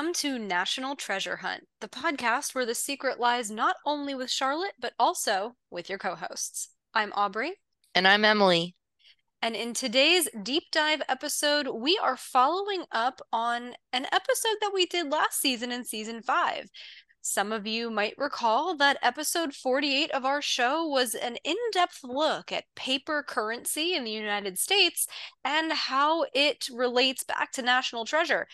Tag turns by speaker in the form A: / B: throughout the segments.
A: Welcome to National Treasure Hunt, the podcast where the secret lies not only with Charlotte, but also with your co hosts. I'm Aubrey.
B: And I'm Emily.
A: And in today's deep dive episode, we are following up on an episode that we did last season in season five. Some of you might recall that episode 48 of our show was an in depth look at paper currency in the United States and how it relates back to National Treasure.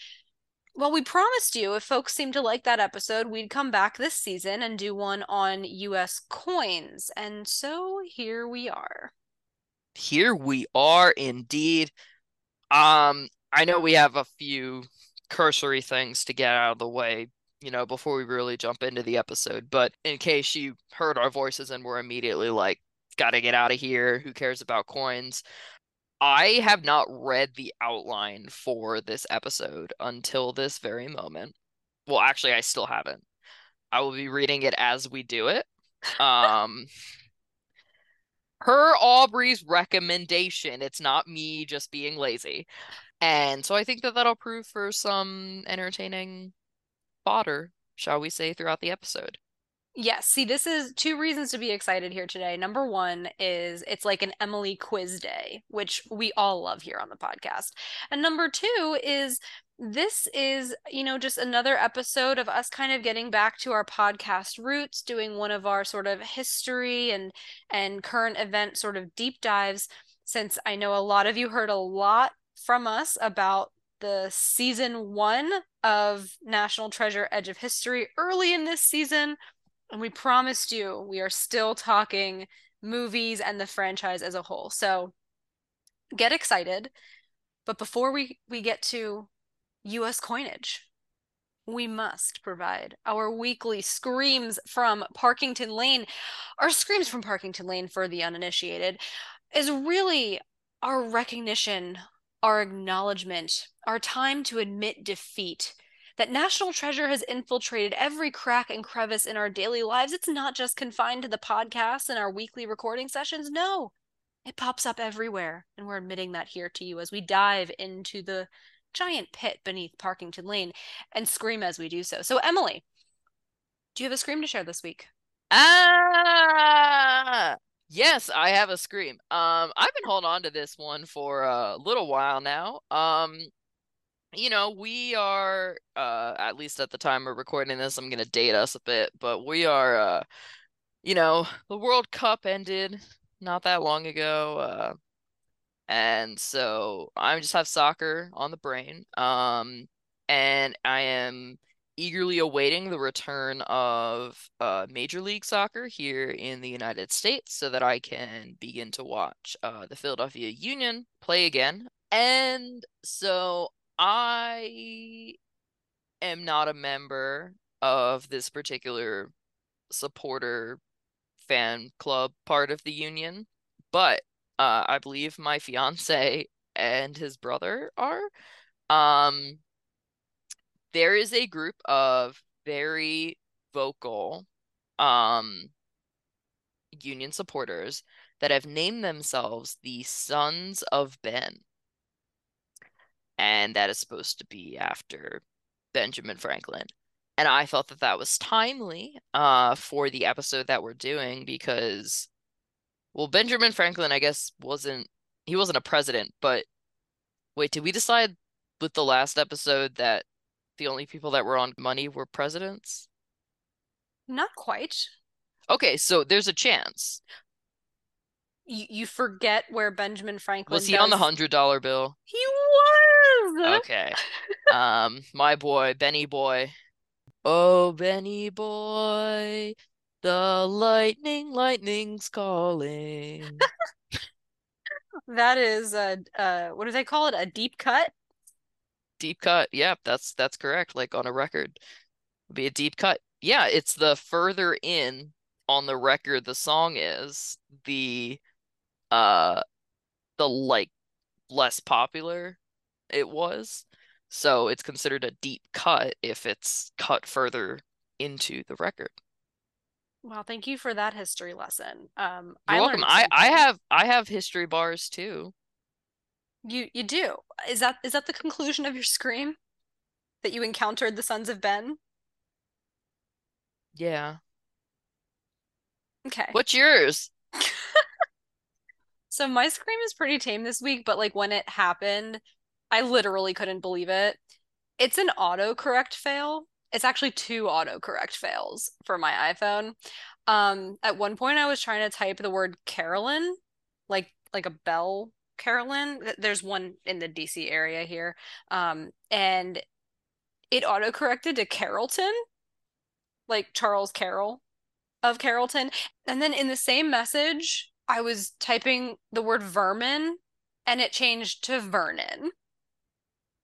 A: Well, we promised you if folks seem to like that episode, we'd come back this season and do one on US coins. And so here we are.
B: Here we are indeed. Um, I know we have a few cursory things to get out of the way, you know, before we really jump into the episode. But in case you heard our voices and were immediately like, gotta get out of here, who cares about coins? I have not read the outline for this episode until this very moment. Well, actually, I still haven't. I will be reading it as we do it. Um, per Aubrey's recommendation, it's not me just being lazy. And so I think that that'll prove for some entertaining fodder, shall we say, throughout the episode.
A: Yes. See, this is two reasons to be excited here today. Number one is it's like an Emily quiz day, which we all love here on the podcast. And number two is this is, you know, just another episode of us kind of getting back to our podcast roots, doing one of our sort of history and and current event sort of deep dives since I know a lot of you heard a lot from us about the season 1 of National Treasure Edge of History early in this season and we promised you we are still talking movies and the franchise as a whole. So get excited. But before we, we get to US coinage, we must provide our weekly screams from Parkington Lane. Our screams from Parkington Lane for the uninitiated is really our recognition, our acknowledgement, our time to admit defeat that national treasure has infiltrated every crack and crevice in our daily lives. It's not just confined to the podcast and our weekly recording sessions. No, it pops up everywhere. And we're admitting that here to you as we dive into the giant pit beneath Parkington Lane and scream as we do so. So, Emily, do you have a scream to share this week?
B: Ah, yes, I have a scream. Um, I've been holding on to this one for a little while now. Um, you know, we are uh at least at the time we're recording this, I'm gonna date us a bit, but we are uh you know, the World Cup ended not that long ago. Uh and so I just have soccer on the brain. Um and I am eagerly awaiting the return of uh, Major League Soccer here in the United States so that I can begin to watch uh, the Philadelphia Union play again. And so I am not a member of this particular supporter fan club part of the union, but uh, I believe my fiance and his brother are. Um, there is a group of very vocal um, union supporters that have named themselves the Sons of Ben and that is supposed to be after Benjamin Franklin. And I thought that that was timely uh, for the episode that we're doing because, well, Benjamin Franklin, I guess, wasn't he wasn't a president, but wait, did we decide with the last episode that the only people that were on money were presidents?
A: Not quite.
B: Okay, so there's a chance.
A: You you forget where Benjamin Franklin
B: was he
A: does...
B: on the hundred dollar bill?
A: He was.
B: Okay. um, my boy, Benny boy. Oh, Benny boy, the lightning, lightning's calling.
A: that is a uh, what do they call it? A deep cut.
B: Deep cut. Yeah, that's that's correct. Like on a record, It'd be a deep cut. Yeah, it's the further in on the record the song is, the uh the like less popular it was. So it's considered a deep cut if it's cut further into the record.
A: Well, thank you for that history lesson. Um,
B: You're I welcome. I I have I have history bars too.
A: You you do. Is that is that the conclusion of your scream? that you encountered the sons of Ben?
B: Yeah.
A: Okay.
B: What's yours?
A: So my scream is pretty tame this week, but like when it happened, I literally couldn't believe it. It's an autocorrect fail. It's actually two autocorrect fails for my iPhone. Um, at one point I was trying to type the word carillon, like like a bell carillon. There's one in the DC area here. Um, and it autocorrected to Carrollton, like Charles Carroll of Carrollton. And then in the same message, I was typing the word vermin and it changed to Vernon,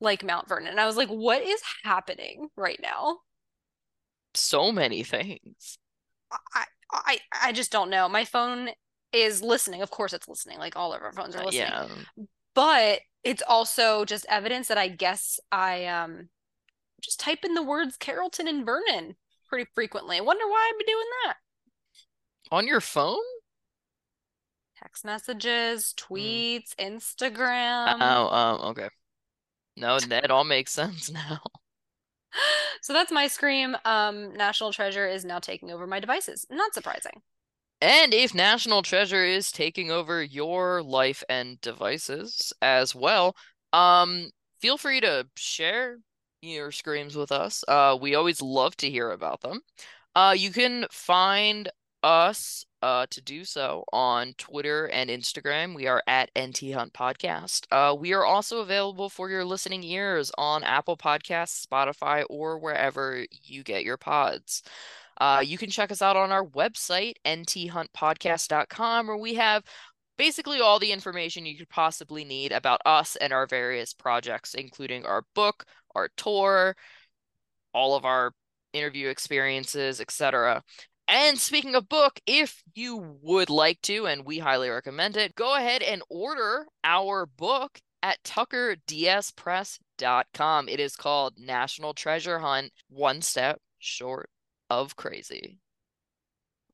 A: like Mount Vernon. And I was like, what is happening right now?
B: So many things.
A: I I I just don't know. My phone is listening. Of course it's listening. Like all of our phones are
B: Uh,
A: listening.
B: yeah.
A: But it's also just evidence that I guess I um just type in the words Carrollton and Vernon pretty frequently. I wonder why I've been doing that.
B: On your phone?
A: Text messages, tweets, Instagram.
B: Oh, um, okay. No, that all makes sense now.
A: So that's my scream. Um, National Treasure is now taking over my devices. Not surprising.
B: And if National Treasure is taking over your life and devices as well, um, feel free to share your screams with us. Uh, we always love to hear about them. Uh, you can find us uh to do so on Twitter and Instagram. We are at NT Hunt Podcast. Uh, we are also available for your listening ears on Apple Podcasts, Spotify, or wherever you get your pods. Uh, you can check us out on our website, nthuntpodcast.com, where we have basically all the information you could possibly need about us and our various projects, including our book, our tour, all of our interview experiences, etc. And speaking of book, if you would like to, and we highly recommend it, go ahead and order our book at tuckerdspress.com. It is called National Treasure Hunt, one step short of crazy.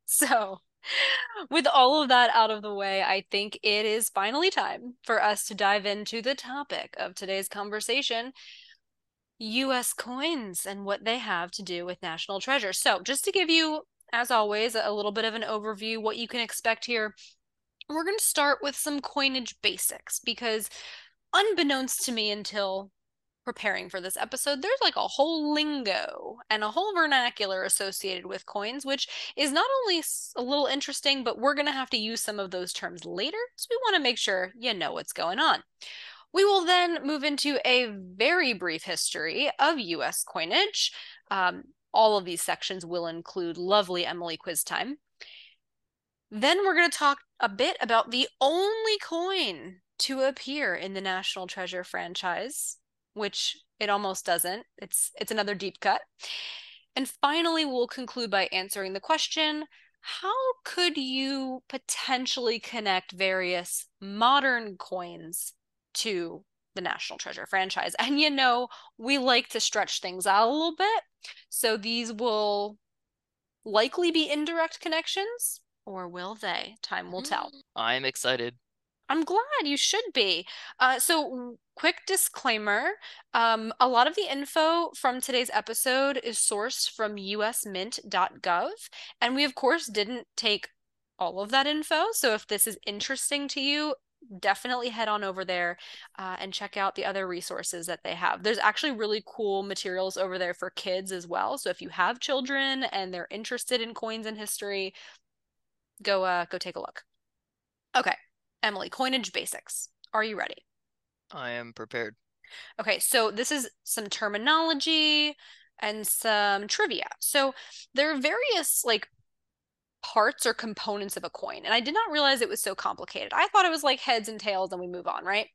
A: So, with all of that out of the way, I think it is finally time for us to dive into the topic of today's conversation US coins and what they have to do with national treasure. So, just to give you, as always, a little bit of an overview, what you can expect here, we're going to start with some coinage basics because, unbeknownst to me until preparing for this episode, there's like a whole lingo and a whole vernacular associated with coins, which is not only a little interesting, but we're going to have to use some of those terms later. So we want to make sure you know what's going on. We will then move into a very brief history of US coinage. Um, all of these sections will include lovely Emily quiz time. Then we're going to talk a bit about the only coin to appear in the National Treasure franchise, which it almost doesn't. It's it's another deep cut. And finally, we'll conclude by answering the question, how could you potentially connect various modern coins to the National Treasure franchise? And you know, we like to stretch things out a little bit. So these will likely be indirect connections, or will they? Time will tell.
B: I'm excited.
A: I'm glad you should be. Uh, so, quick disclaimer um, a lot of the info from today's episode is sourced from usmint.gov. And we, of course, didn't take all of that info. So, if this is interesting to you, definitely head on over there uh, and check out the other resources that they have. There's actually really cool materials over there for kids as well. So, if you have children and they're interested in coins and history, go uh, go take a look. Okay. Emily, coinage basics. Are you ready?
B: I am prepared.
A: Okay, so this is some terminology and some trivia. So there are various like parts or components of a coin, and I did not realize it was so complicated. I thought it was like heads and tails, and we move on, right?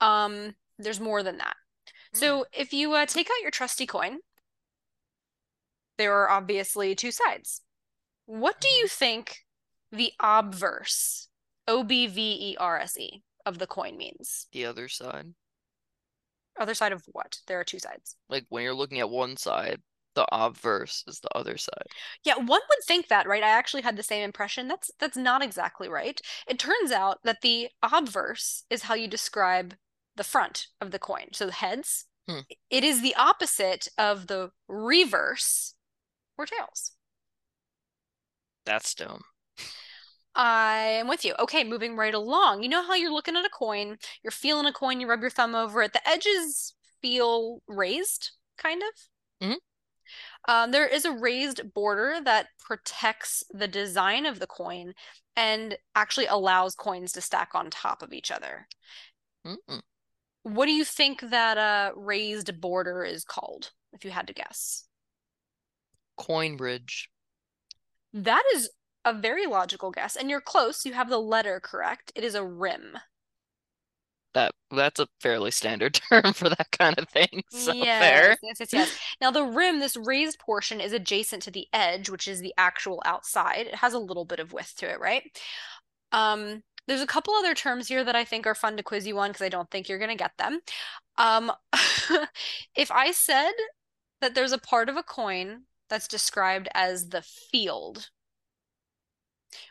A: Um, there's more than that. Mm. So if you uh, take out your trusty coin, there are obviously two sides. What do you think the obverse O B V E R S E of the coin means?
B: The other side.
A: Other side of what? There are two sides.
B: Like when you're looking at one side, the obverse is the other side.
A: Yeah, one would think that, right? I actually had the same impression. That's that's not exactly right. It turns out that the obverse is how you describe the front of the coin. So the heads
B: Hmm.
A: It is the opposite of the reverse or tails.
B: That's dumb.
A: I am with you. Okay, moving right along. You know how you're looking at a coin, you're feeling a coin, you rub your thumb over it, the edges feel raised, kind of.
B: Mhm.
A: Um, there is a raised border that protects the design of the coin and actually allows coins to stack on top of each other.
B: Mm-mm.
A: What do you think that uh, raised border is called, if you had to guess?
B: Coin bridge.
A: That is a very logical guess, and you're close. You have the letter correct. It is a rim.
B: That that's a fairly standard term for that kind of thing. So
A: yes, yes, yes, yes. Now the rim, this raised portion, is adjacent to the edge, which is the actual outside. It has a little bit of width to it, right? Um, there's a couple other terms here that I think are fun to quiz you on because I don't think you're gonna get them. Um, if I said that there's a part of a coin that's described as the field,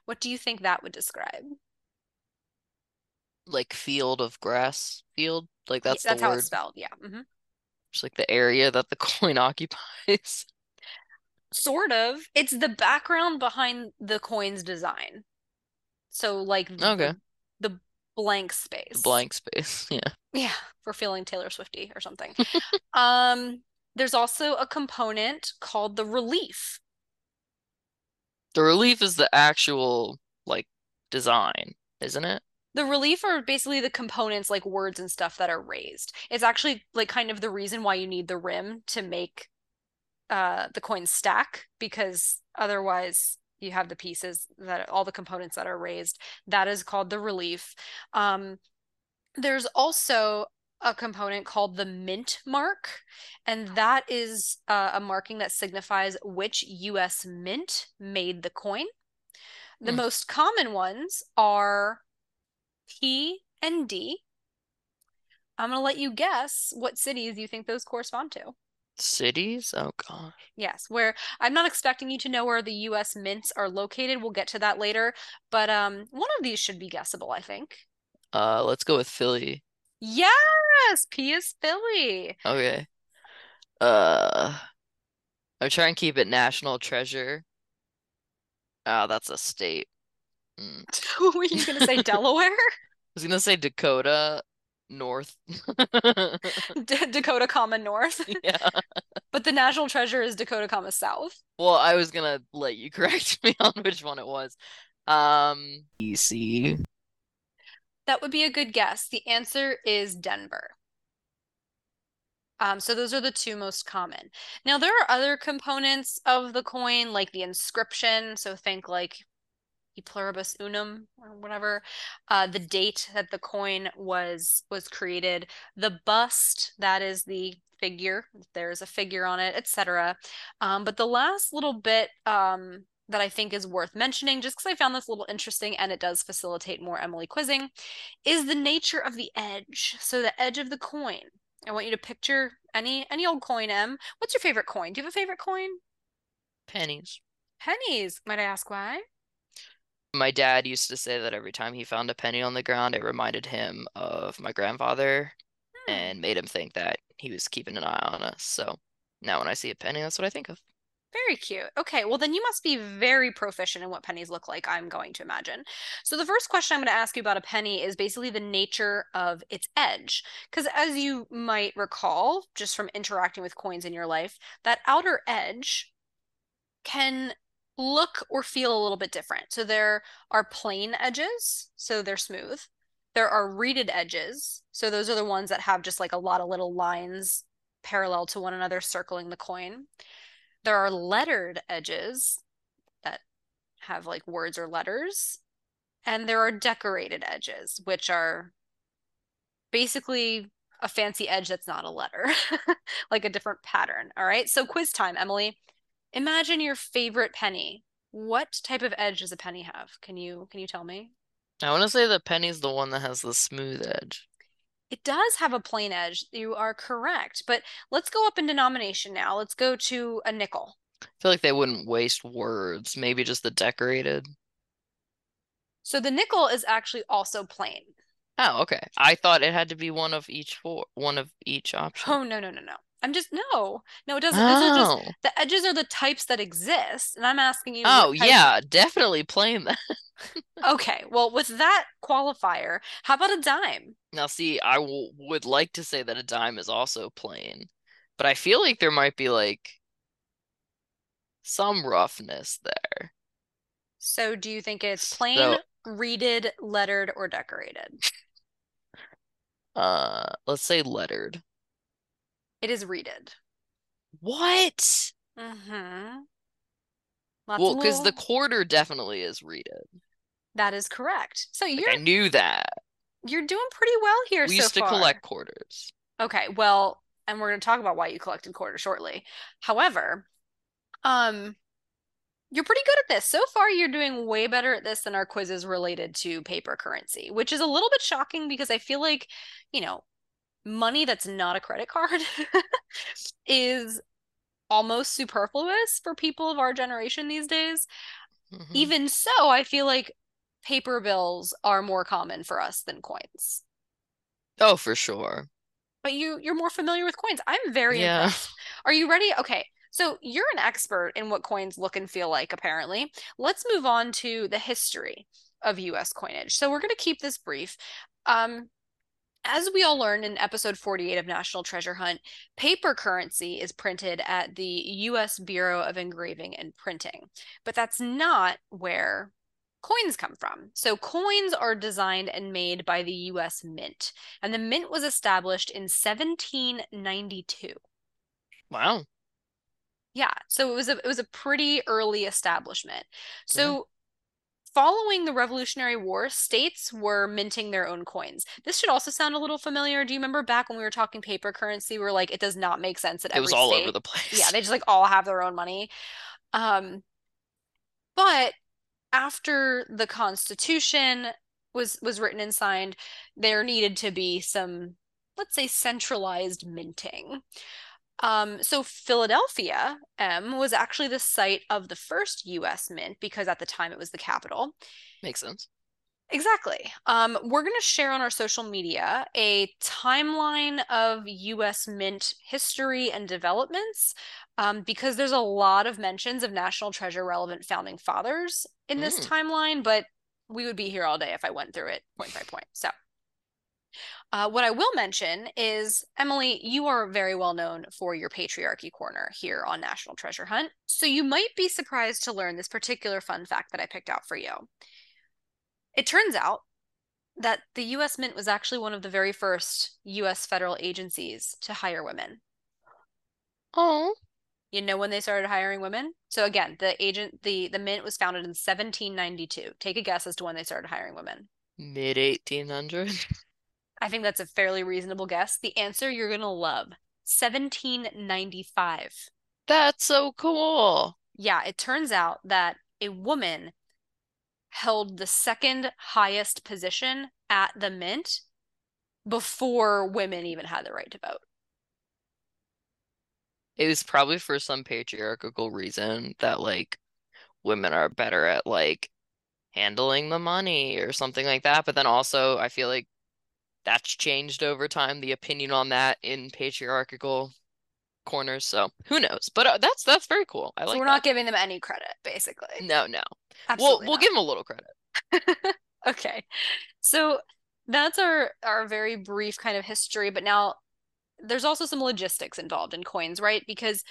A: what do you think that would describe?
B: Like field of grass field. Like that's
A: that's
B: the
A: how
B: word.
A: it's spelled. Yeah. mhm.
B: Just like the area that the coin occupies.
A: Sort of. It's the background behind the coin's design. So like
B: Okay.
A: the, the blank
B: The
A: space.
B: blank space. Yeah.
A: Yeah, for feeling Taylor Swifty or something. Um, there's also a component called the relief.
B: The relief is the actual like design, isn't it?
A: The relief are basically the components like words and stuff that are raised. It's actually like kind of the reason why you need the rim to make uh the coins stack because otherwise you have the pieces that all the components that are raised. That is called the relief. Um, there's also a component called the mint mark, and that is uh, a marking that signifies which US mint made the coin. The
B: Hmm.
A: most common ones are P and D. I'm going to let you guess what cities you think those correspond to.
B: Cities? Oh gosh.
A: Yes, where I'm not expecting you to know where the US mints are located. We'll get to that later, but um one of these should be guessable, I think.
B: Uh, let's go with Philly.
A: Yes, P is Philly.
B: Okay. Uh, I'm trying to keep it national treasure. Ah, that's a state. Mm.
A: Were you gonna say Delaware?
B: I was gonna say Dakota North.
A: D Dakota, comma North,
B: Yeah.
A: but the national treasure is Dakota, comma South.
B: Well, I was gonna let you correct me on which one it was. Um, DC.
A: That would be a good guess. The answer is Denver. Um, so those are the two most common. Now there are other components of the coin, like the inscription. So think like e pluribus unum or whatever. Uh, the date that the coin was was created, the bust, that is the figure. There's a figure on it, etc. Um, but the last little bit um, that I think is worth mentioning, just because I found this a little interesting and it does facilitate more Emily quizzing, is the nature of the edge. So the edge of the coin. I want you to picture any any old coin, M. What's your favorite coin? Do you have a favorite coin?
B: Pennies.
A: Pennies. Might I ask why?
B: My dad used to say that every time he found a penny on the ground, it reminded him of my grandfather
A: Hmm.
B: and made him think that he was keeping an eye on us. So now when I see a penny, that's what I think of.
A: Very cute. Okay, well then you must be very proficient in what pennies look like, I'm going to imagine. So the first question I'm going to ask you about a penny is basically the nature of its edge. Because as you might recall, just from interacting with coins in your life, that outer edge can look or feel a little bit different. So there are plain edges, so they're smooth. There are reeded edges, so those are the ones that have just like a lot of little lines parallel to one another circling the coin. There are lettered edges that have like words or letters, and there are decorated edges, which are basically a fancy edge that's not a letter, like a different pattern. All right, so quiz time, Emily. Imagine your favorite penny. What type of edge does a penny have? Can you can you tell me?
B: I want to say the penny's the one that has the smooth edge.
A: It does have a plain edge. You are correct. But let's go up in denomination now. Let's go to a nickel.
B: I feel like they wouldn't waste words. Maybe just the decorated.
A: So the nickel is actually also plain.
B: Oh, okay. I thought it had to be one of each four, one of each option.
A: Oh, no, no, no, no. I'm just no, no, it doesn't. Are just
B: Oh.
A: the edges are the types that exist, and I'm asking you.
B: Oh, yeah, definitely playing that.
A: Okay, well, with that qualifier, how about a dime?
B: Now, see, I w would like to say that a dime is also plain, but I feel like there might be like some roughness there.
A: So, do you think it's plain,
B: So-
A: reeded, lettered, or decorated?
B: Uh, let's say lettered.
A: It is reeded.
B: What?
A: Mm-hmm. Lots
B: Well, because the quarter definitely is reeded.
A: that is correct. So you're
B: I knew that.
A: you're doing pretty well here
B: We
A: so
B: used to
A: far.
B: collect quarters.
A: Okay, well, and we're going to talk about why you collected quarters shortly. However, um, you're pretty good at this. So far, you're doing way better at this than our quizzes related to paper currency, which is a little bit shocking because I feel like, you know, money that's not a credit card is almost superfluous for people of our generation these days.
B: Mhm.
A: Even so, I feel like paper bills are more common for us than coins.
B: Oh, for sure.
A: But you you're more familiar with coins. I'm very
B: Yeah.
A: impressed. Are you ready? Okay. So you're an expert in what coins look and feel like, apparently. Let's move on to the history of US coinage. So we're going to keep this brief. Um, as we all learned in episode 48 of National Treasure Hunt, paper currency is printed at the US Bureau of Engraving and Printing. But that's not where coins come from. So coins are designed and made by the US Mint, and the mint was established in 1792.
B: Wow.
A: Yeah, so it was a it was a pretty early establishment. Mm-hmm. So following the Revolutionary War, states were minting their own coins. This should also sound a little familiar. Do you remember back when we were talking paper currency? We were like, it does not make sense that
B: It was all
A: state.
B: over the place.
A: Yeah, they just like all have their own money. Um, but after the Constitution was was written and signed, there needed to be some, let's say, centralized minting. Um, so Philadelphia, M, was actually the site of the first U.S. mint because at the time it was the capital.
B: Makes sense.
A: Exactly. Um, we're going to share on our social media a timeline of US Mint history and developments um, because there's a lot of mentions of National Treasure relevant founding fathers in this
B: Mm.
A: timeline, but we would be here all day if I went through it point by point. So, uh, what I will mention is Emily, you are very well known for your patriarchy corner here on National Treasure Hunt. So, you might be surprised to learn this particular fun fact that I picked out for you. It turns out that the US Mint was actually one of the very first US federal agencies to hire women.
B: Oh,
A: You know when they started hiring women? So again, the agent the the Mint was founded in 1792. Take a guess as to when they started hiring women.
B: mid 1800.
A: I think that's a fairly reasonable guess. The answer you're going to love. 1795.
B: That's so cool.
A: Yeah, it turns out that a woman held the second highest position at the Mint before women even had the right to vote.
B: It was probably for some patriarchal reason that like women are better at like handling the money or something like that. But then also I feel like that's changed over time, the opinion on that in patriarchal corners. So who knows? But uh, that's that's very cool. I
A: So
B: like
A: we're
B: that.
A: not giving them any credit, basically.
B: No, no.
A: Absolutely
B: We'll we'll give them a little credit.
A: Okay. So that's our our very brief kind of history, but now there's also some logistics involved in coins, right? Because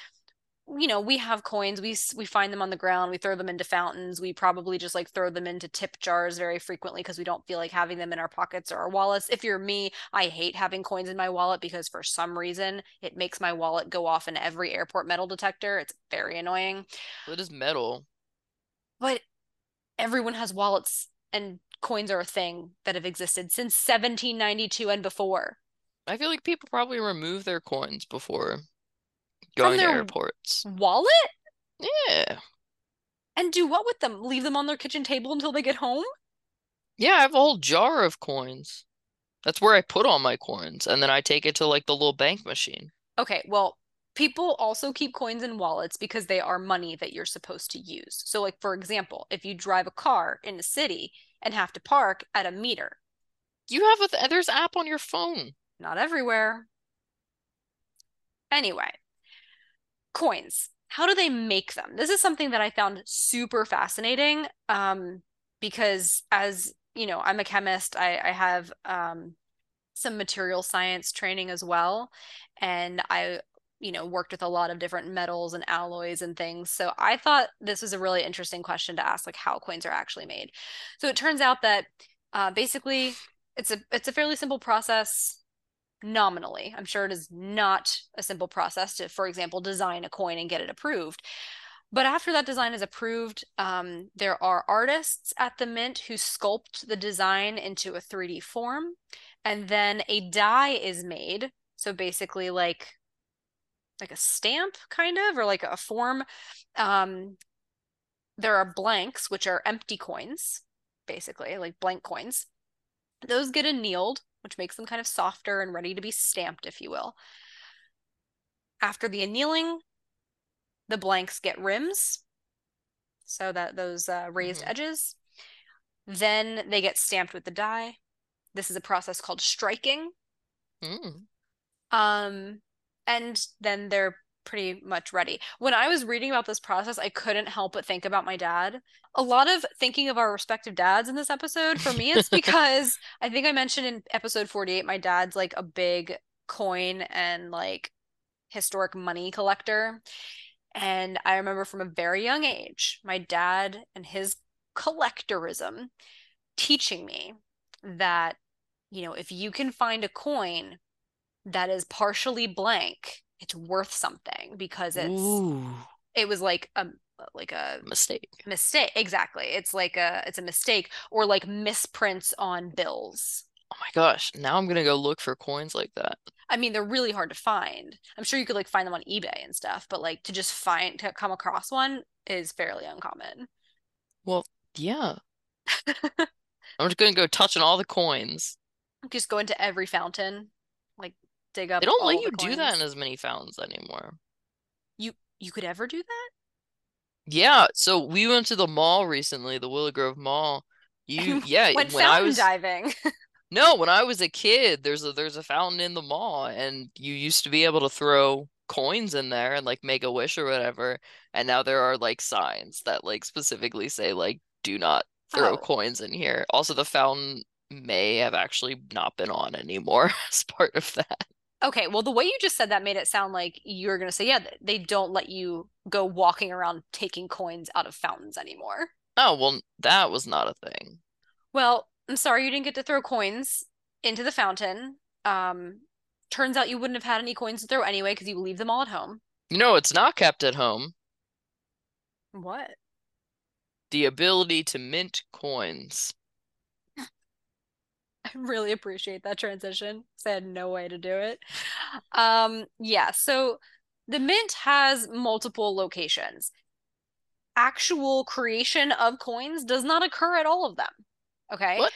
A: you know, we have coins, we we find them on the ground, we throw them into fountains, we probably just like throw them into tip jars very frequently because we don't feel like having them in our pockets or our wallets. If you're me, I hate having coins in my wallet because for some reason it makes my wallet go off in every airport metal detector. It's very annoying.
B: It is metal.
A: But everyone has wallets and coins are a thing that have existed since 1792 and before.
B: I feel like people probably remove their coins before going to
A: their-
B: airports.
A: Wallet?
B: Yeah.
A: And do what with them? Leave them on their kitchen table until they get home?
B: Yeah, I have a whole jar of coins. That's where I put all my coins, and then I take it to like the little bank machine.
A: Okay, well, people also keep coins in wallets because they are money that you're supposed to use. So, like, for example, if you drive a car in a city and have to park at a meter,
B: You have a there's app on your phone.
A: Not everywhere. Anyway, coins. How do they make them? This is something that I found super fascinating um, because, as you know, I'm a chemist. I, I have um, some material science training as well. And I you know worked with a lot of different metals and alloys and things so i thought this was a really interesting question to ask like how coins are actually made so it turns out that uh, basically it's a it's a fairly simple process nominally. I'm sure it is not a simple process to for example design a coin and get it approved. But after that design is approved um, there are artists at the mint who sculpt the design into a 3d form and then a die is made. So basically like like a stamp kind of or like a form. Um there are blanks which are empty coins basically like blank coins. Those get annealed which makes them kind of softer and ready to be stamped if you will after the annealing the blanks get rims so that those uh, raised mm-hmm. edges then they get stamped with the die this is a process called striking mm. um and then they're pretty much ready. When I was reading about this process, I couldn't help but think about my dad. A lot of thinking of our respective dads in this episode for me, it's because I think I mentioned in episode 48, my dad's like a big coin and like historic money collector. And I remember from a very young age, my dad and his collectorism teaching me that, you know, if you can find a coin that is partially blank, it's worth something because it's Ooh. it was like a like a
B: mistake.
A: Mistake, exactly. It's like a it's a mistake or like misprints on bills.
B: Oh my gosh, now I'm gonna go look for coins like that.
A: I mean, they're really hard to find. I'm sure you could like find them on eBay and stuff, but like to just find to come across one is fairly uncommon.
B: Well, yeah. I'm just gonna go touching all the coins.
A: Just go into every fountain, dig up.
B: They don't let you do that in as many fountains anymore.
A: You you could ever do that?
B: Yeah. So we went to the mall recently, the Willow Grove Mall. You yeah,
A: when I was diving.
B: no, when I was a kid, there's a there's a fountain in the mall, and you used to be able to throw coins in there and like make a wish or whatever. And now there are like signs that like specifically say like do not throw oh. coins in here. Also, the fountain may have actually not been on anymore as part of that.
A: Okay, well, the way you just said that made it sound like you're going to say, yeah, they don't let you go walking around taking coins out of fountains anymore.
B: Oh, well, that was not a thing.
A: Well, I'm sorry you didn't get to throw coins into the fountain. Um, turns out you wouldn't have had any coins to throw anyway because you leave them all at home.
B: You know, it's not kept at home.
A: What?
B: The ability to mint coins.
A: I really appreciate that transition I had no way to do it. Um, yeah, so the Mint has multiple locations. Actual creation of coins does not occur at all of them. Okay.
B: What?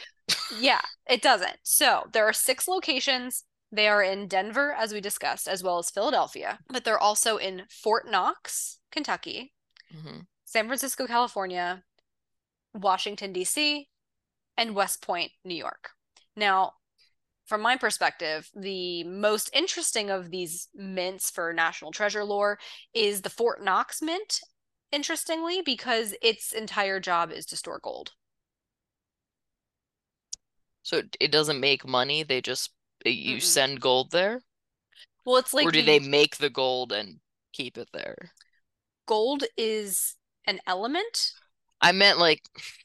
A: yeah, it doesn't. So there are six locations. They are in Denver, as we discussed, as well as Philadelphia, but they're also in Fort Knox, Kentucky, mm-hmm. San Francisco, California, Washington, D.C., and West Point, New York. Now, from my perspective, the most interesting of these mints for National Treasure lore is the Fort Knox mint, interestingly, because its entire job is to store gold.
B: So it doesn't make money, they just eh, you Mm-mm. send gold there?
A: Well, it's like
B: Or do the, they make the gold and keep it there?
A: Gold is an element
B: I meant like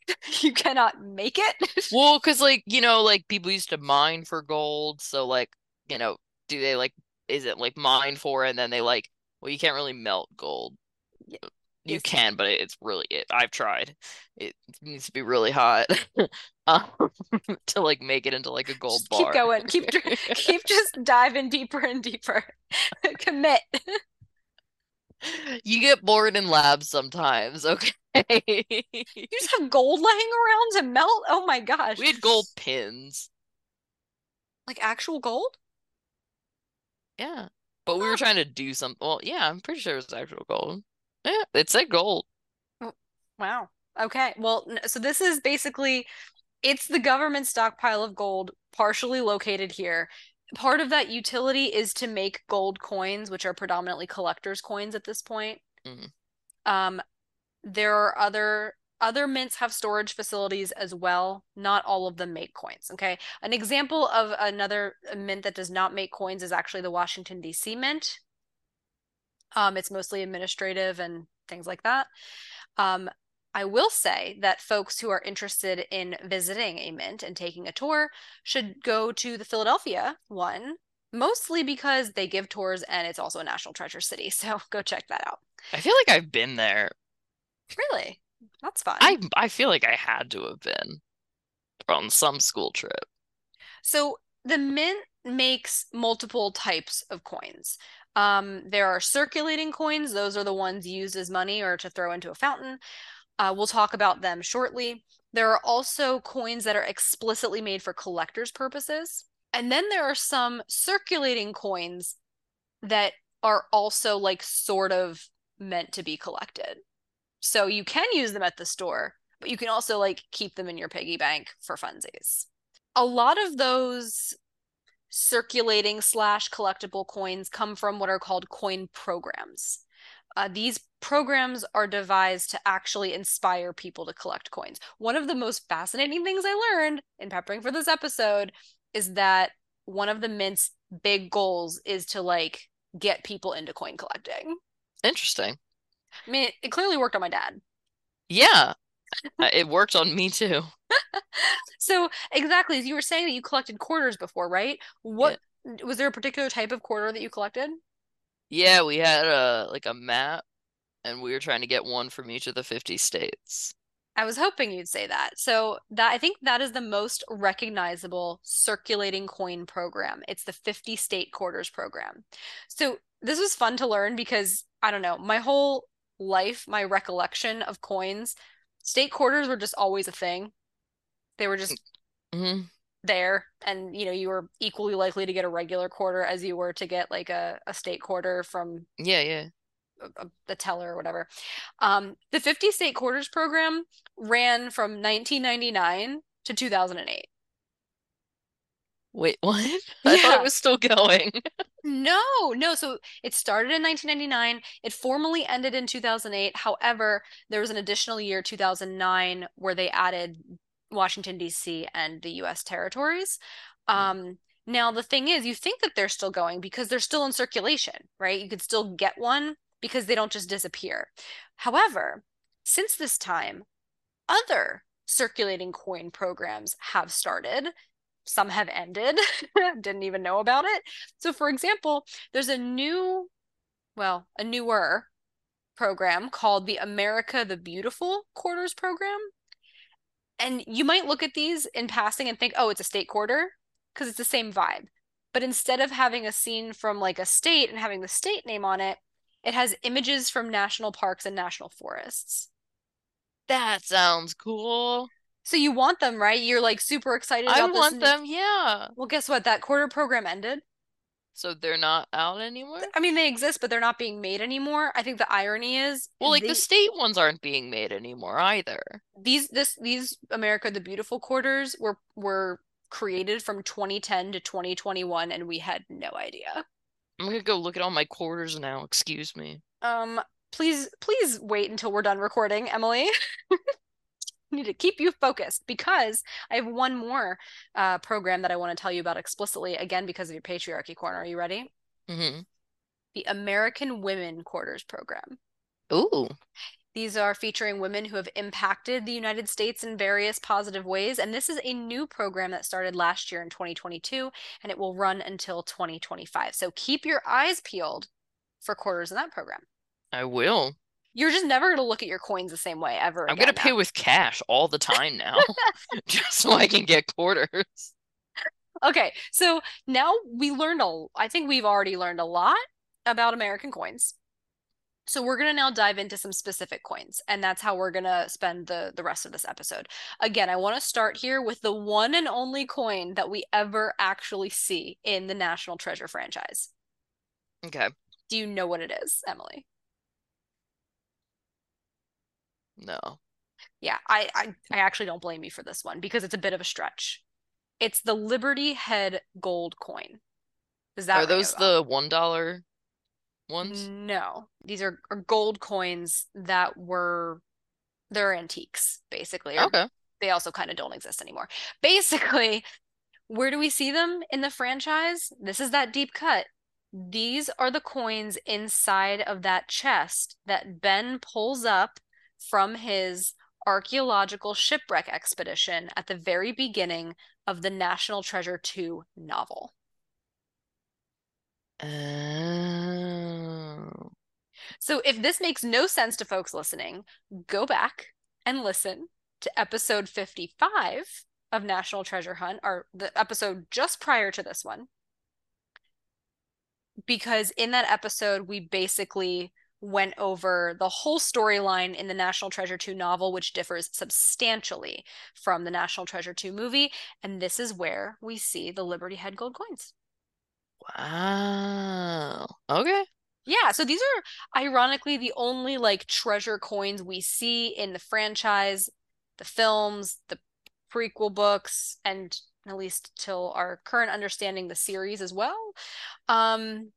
A: you cannot make it.
B: well, because like you know, like people used to mine for gold, so like you know, do they like is it like mine for and then they like well, you can't really melt gold. Yeah. You yes. can, but it's really it. I've tried. It needs to be really hot um, to like make it into like a gold
A: just
B: bar.
A: Keep going. Keep keep just diving deeper and deeper. Commit.
B: You get bored in labs sometimes, okay?
A: you just have gold laying around to melt? Oh my gosh.
B: We had gold pins.
A: Like actual gold?
B: Yeah. But we were trying to do something. Well, yeah, I'm pretty sure it was actual gold. Yeah, it said gold.
A: Oh, wow. Okay. Well, so this is basically It's the government stockpile of gold, partially located here. Part of that utility is to make gold coins, which are predominantly collectors' coins at this point.
B: Mhm.
A: Um, there are other other mints have storage facilities as well. Not all of them make coins. Okay. An example of another mint that does not make coins is actually the Washington, D.C. mint. Um, it's mostly administrative and things like that. Um, I will say that folks who are interested in visiting a mint and taking a tour should go to the Philadelphia one, mostly because they give tours and it's also a national treasure city. So go check that out.
B: I feel like I've been there.
A: Really? That's fun.
B: I I feel like I had to have been on some school trip.
A: So the mint makes multiple types of coins. Um, there are circulating coins, those are the ones used as money or to throw into a fountain. Uh, we'll talk about them shortly. There are also coins that are explicitly made for collectors' purposes. And then there are some circulating coins that are also like sort of meant to be collected. So you can use them at the store, but you can also like keep them in your piggy bank for funsies. A lot of those circulating slash collectible coins come from what are called coin programs. Uh, these programs are devised to actually inspire people to collect coins. One of the most fascinating things I learned in preparing for this episode is that one of the mint's big goals is to like get people into coin collecting.
B: Interesting.
A: I mean, it, clearly worked on my dad.
B: Yeah, uh, it worked on me too.
A: So exactly as you were saying that you collected quarters before, right? What was there a particular type of quarter that you collected?
B: Yeah, we had a like a map, and we were trying to get one from each of the 50 states.
A: I was hoping you'd say that. So that I think that is the most recognizable circulating coin program. It's the 50 state quarters program. So this was fun to learn because I don't know, my whole life, my recollection of coins, state quarters were just always a thing. They were just
B: hmm
A: there and you know, you were equally likely to get a regular quarter as you were to get like a, a state quarter from
B: Yeah, yeah.
A: a, a teller or whatever. Um, the 50 state quarters program ran from 1999 to 2008.
B: Wait, what? I thought
A: Yeah.
B: it was still going.
A: No, no. So it started in 1999. It formally ended in 2008. However, there was an additional year, 2009, where they added Washington, D.C. and the U.S. territories. Um, now, the thing is, you think that they're still going because they're still in circulation, right? You could still get one because they don't just disappear. However, since this time, other circulating coin programs have started. Some have ended, didn't even know about it. So, for example, there's a new, well, a newer program called the America the Beautiful Quarters Program. And you might look at these in passing and think, oh, it's a state quarter, because it's the same vibe. But instead of having a scene from like a state and having the state name on it, it has images from national parks and national forests.
B: That sounds cool.
A: So you want them, right? You're like super excited
B: I
A: about this.
B: want them, yeah.
A: Well, guess what? That quarter program ended.
B: So they're not out anymore?
A: I mean, they exist, but they're not being made anymore. I think the irony is,
B: Well, like
A: they-
B: the state ones aren't being made anymore either.
A: these this these America the Beautiful quarters were were created from 2010 to 2021, and we had no idea.
B: I'm gonna go look at all my quarters now. Excuse me.
A: Um, please please wait until we're done recording, Emily. To keep you focused because I have one more uh, program that I want to tell you about explicitly again because of your patriarchy corner. Are you ready?
B: hmm
A: The American Women Quarters Program.
B: Ooh.
A: These are featuring women who have impacted the United States in various positive ways. And this is a new program that started last year in 2022, and it will run until 2025. So keep your eyes peeled for quarters in that program.
B: I will.
A: You're just never going to look at your coins the same way ever
B: I'm gonna pay with cash all the time now. Just so I can get quarters.
A: Okay, so now we learned a, I think we've already learned a lot about American coins. So we're going to now dive into some specific coins, and that's how we're going to spend the the rest of this episode. Again, I want to start here with the one and only coin that we ever actually see in the National Treasure franchise.
B: Okay.
A: Do you know what it is, Emily?
B: No.
A: Yeah, I, I I actually don't blame you for this one because it's a bit of a stretch. It's the Liberty Head gold coin. Is that
B: Are those the one dollar ones?
A: No, these are, are gold coins that were they're antiques, basically.
B: Okay.
A: They also kind of don't exist anymore. Basically, where do we see them in the franchise? This is that deep cut. These are the coins inside of that chest that Ben pulls up from his archaeological shipwreck expedition at the very beginning of the National Treasure 2 novel.
B: Oh.
A: So if this makes no sense to folks listening, go back and listen to episode 55 of National Treasure Hunt, or the episode just prior to this one. Because in that episode, we basically went over the whole storyline in the National Treasure 2 novel, which differs substantially from the National Treasure 2 movie. And this is where we see the Liberty Head gold coins.
B: Wow. Okay.
A: Yeah, so these are ironically the only like treasure coins we see in the franchise, the films, the prequel books, and at least till our current understanding, the series as well. Um,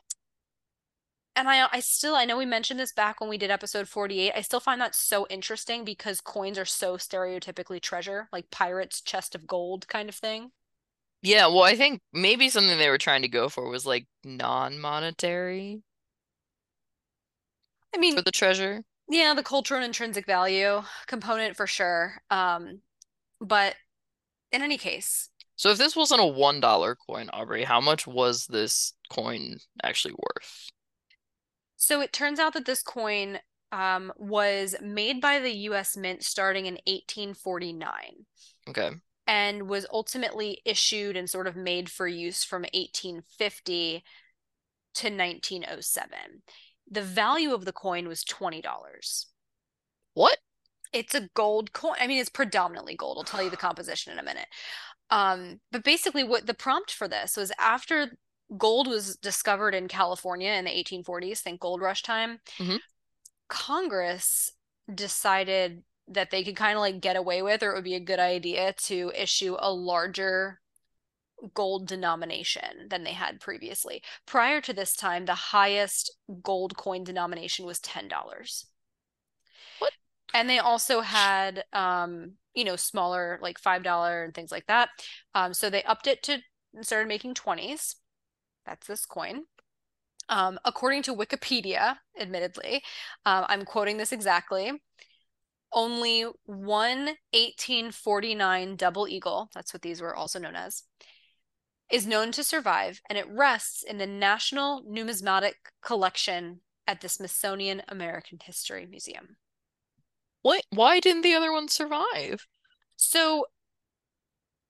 A: and I I still I know we mentioned this back when we did episode 48. I still find that so interesting because coins are so stereotypically treasure, like pirates chest of gold kind of thing.
B: Yeah, well, I think maybe something they were trying to go for was like non-monetary.
A: I mean,
B: for the treasure.
A: Yeah, the cultural and intrinsic value component for sure. Um, but in any case.
B: So if this wasn't a one dollar coin, Aubrey, how much was this coin actually worth?
A: So it turns out that this coin um, was made by the U.S. Mint starting in 1849.
B: Okay.
A: And was ultimately issued and sort of made for use from 1850 to 1907 the value of the coin was $20.
B: What?
A: It's a gold coin. I mean, it's predominantly gold. I'll tell you the composition in a minute. Um, but basically, what the prompt for this was after gold was discovered in California in the 1840s, think gold rush time,
B: mm-hmm.
A: Congress decided that they could kind of like get away with, or it would be a good idea to issue a larger gold denomination than they had previously. Prior to this time, the highest gold coin denomination was $10.
B: What?
A: And they also had um, you know, smaller like $5 and things like that. Um, so they upped it to started making 20s. That's this coin. Um, according to Wikipedia, admittedly, um, I'm quoting this exactly. Only one 1849 double eagle, that's what these were also known as, is known to survive, and it rests in the National Numismatic Collection at the Smithsonian American History Museum.
B: What? Why didn't the other ones survive?
A: So,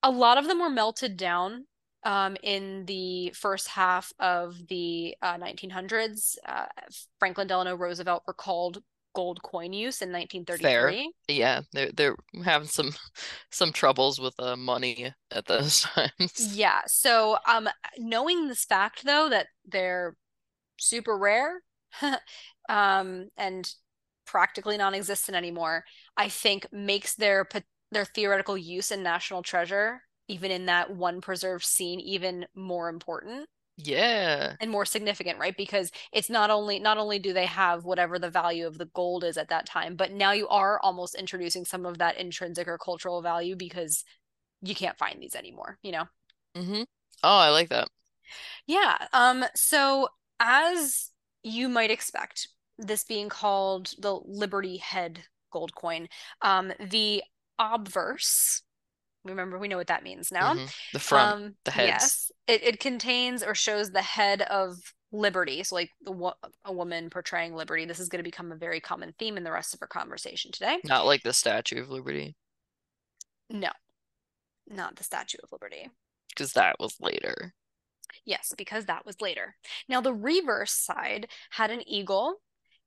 A: a lot of them were melted down um, in the first half of the uh, 1900s. Uh, Franklin Delano Roosevelt recalled gold coin use in 1933. Fair.
B: Yeah, they're they're having some some troubles with uh, money at those times.
A: Yeah. So, um, knowing this fact though that they're super rare, um, and practically non-existent anymore, I think makes their their theoretical use in National Treasure, even in that one preserved scene, even more important
B: yeah.
A: and more significant right? Because it's not only not only do they have whatever the value of the gold is at that time but now you are almost introducing some of that intrinsic or cultural value because you can't find these anymore you know?
B: Mm-hmm. oh i like that.
A: Yeah um so as you might expect this being called the liberty head gold coin um the obverse remember we know what that means now. Mm-hmm.
B: the front um, the heads. Yes
A: it, it contains or shows the head of liberty. So like the, a woman portraying liberty. This is going to become a very common theme in the rest of our conversation today.
B: Not like the statue of liberty?
A: No. Not the statue of liberty.
B: Because that was later.
A: Yes because that was later. Now the reverse side had an eagle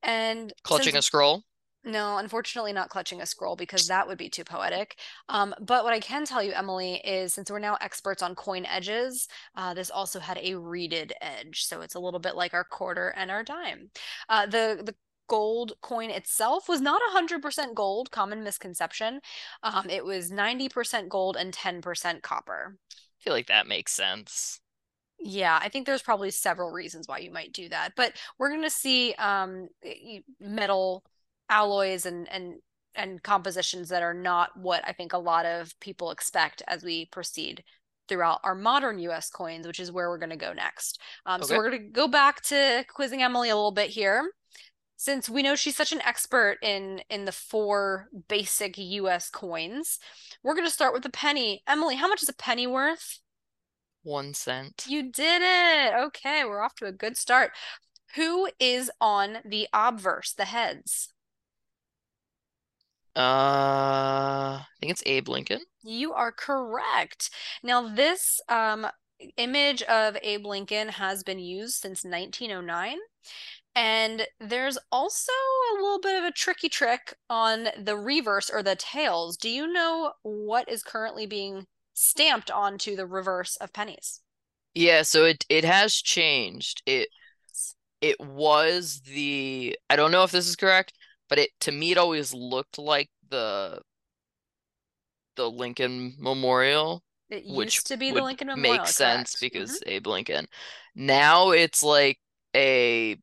A: and
B: clutching since, a scroll
A: no, unfortunately, not clutching a scroll because that would be too poetic. Um, but what I can tell you, Emily, is since we're now experts on coin edges, uh, this also had a reeded edge, so it's a little bit like our quarter and our dime. Uh, the the gold coin itself was not 100% gold, common misconception. Um, it was 90% gold and 10% copper.
B: I feel like that makes sense.
A: Yeah, I think there's probably several reasons why you might do that, but we're going to see um, metal alloys and and and compositions that are not what I think a lot of people expect as we proceed throughout our modern US coins, which is where we're going to go next. Um, okay. So we're going to go back to quizzing Emily a little bit here. Since we know she's such an expert in in the four basic US coins, we're going to start with the penny. Emily, how much is a penny worth?
B: One cent.
A: You did it. Okay, we're off to a good start. Who is on the obverse, the heads?
B: Uh, I think it's Abe Lincoln.
A: You are correct. Now, this um, image of Abe Lincoln has been used since 1909. And there's also a little bit of a tricky trick on the reverse or the tails. Do you know what is currently being stamped onto the reverse of pennies?
B: Yeah, so it it has changed. It it was the I don't know if this is correct, but it to me it always looked like the the Lincoln Memorial.
A: It used which to be the Lincoln Memorial.
B: Makes sense because mm-hmm. Abe Lincoln. Now it's like a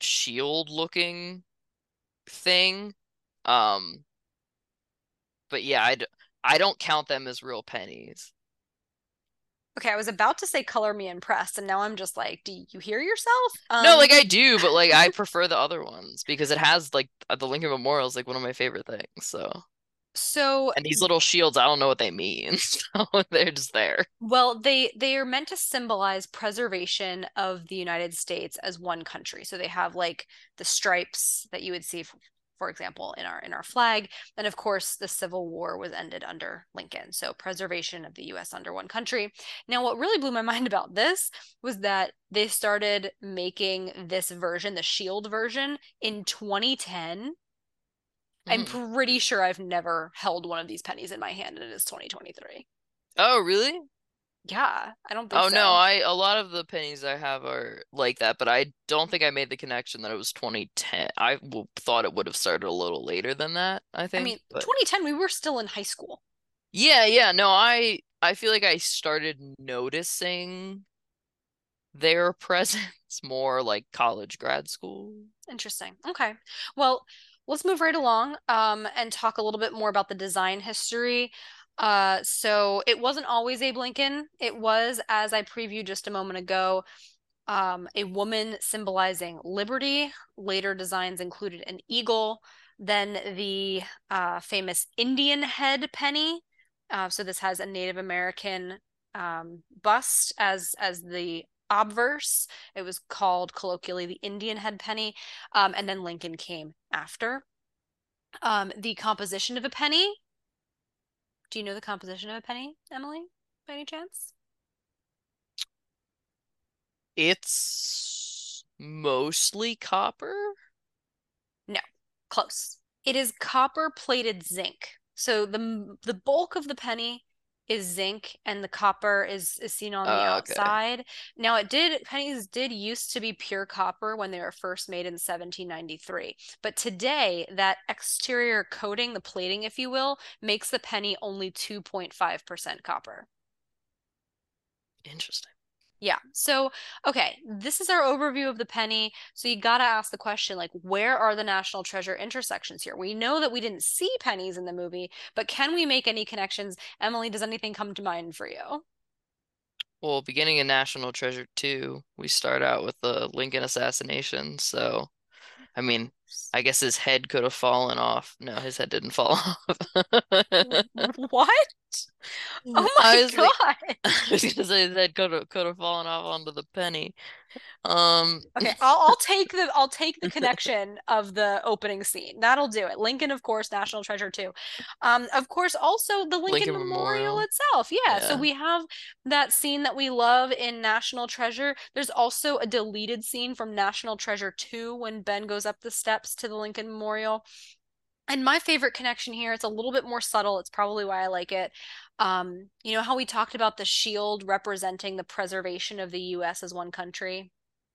B: shield looking thing. Um but yeah, I d- I don't count them as real pennies.
A: Okay, I was about to say color me impressed, and now I'm just like, do you hear yourself?
B: Um... No, like I do, but like I prefer the other ones because it has like the Lincoln Memorial is like one of my favorite things. So,
A: so
B: and these little shields, I don't know what they mean. So they're just there.
A: Well, they they are meant to symbolize preservation of the United States as one country. So they have like the stripes that you would see for example, in our in our flag. And of course, the Civil War was ended under Lincoln. So preservation of the US under one country. Now, what really blew my mind about this was that they started making this version, the shield version, in 2010. I'm hmm. pretty sure I've never held one of these pennies in my hand and it is 2023.
B: Oh, really?
A: Yeah, I don't think
B: Oh
A: so.
B: no, I a lot of the pennies I have are like that, but I don't think I made the connection that it was 2010. I w- thought it would have started a little later than that, I think.
A: I mean,
B: but...
A: 2010 we were still in high school.
B: Yeah, yeah, no, I I feel like I started noticing their presence more like college grad school.
A: Interesting. Okay. Well, let's move right along um and talk a little bit more about the design history. Uh, so it wasn't always Abe Lincoln. It was, as I previewed just a moment ago, um, a woman symbolizing liberty. Later designs included an eagle. Then the uh, famous Indian head penny. Uh, so this has a Native American um, bust as as the obverse. It was called colloquially the Indian head penny. Um, and then Lincoln came after. Um, the composition of a penny do you know the composition of a penny, Emily, by any chance?
B: It's mostly copper.
A: No, close. It is copper plated zinc. So the the bulk of the penny is zinc and the copper is is seen on the uh, outside. Okay. Now it did pennies did used to be pure copper when they were first made in 1793. But today that exterior coating, the plating if you will, makes the penny only 2.5% copper.
B: Interesting.
A: Yeah. So, okay, this is our overview of the penny. So you got to ask the question like where are the national treasure intersections here? We know that we didn't see pennies in the movie, but can we make any connections? Emily, does anything come to mind for you?
B: Well, beginning in National Treasure 2, we start out with the Lincoln assassination, so I mean, I guess his head could have fallen off. No, his head didn't fall off.
A: what? Oh my god!
B: Like, I was gonna say his head could have could have fallen off onto the penny. Um.
A: Okay, I'll, I'll take the I'll take the connection of the opening scene. That'll do it. Lincoln, of course, National Treasure too. Um, of course, also the Lincoln, Lincoln Memorial, Memorial, itself. Yeah, yeah. So we have that scene that we love in National Treasure. There's also a deleted scene from National Treasure two when Ben goes up the steps to the Lincoln Memorial. And my favorite connection here, it's a little bit more subtle. It's probably why I like it. Um, you know how we talked about the shield representing the preservation of the US as one country?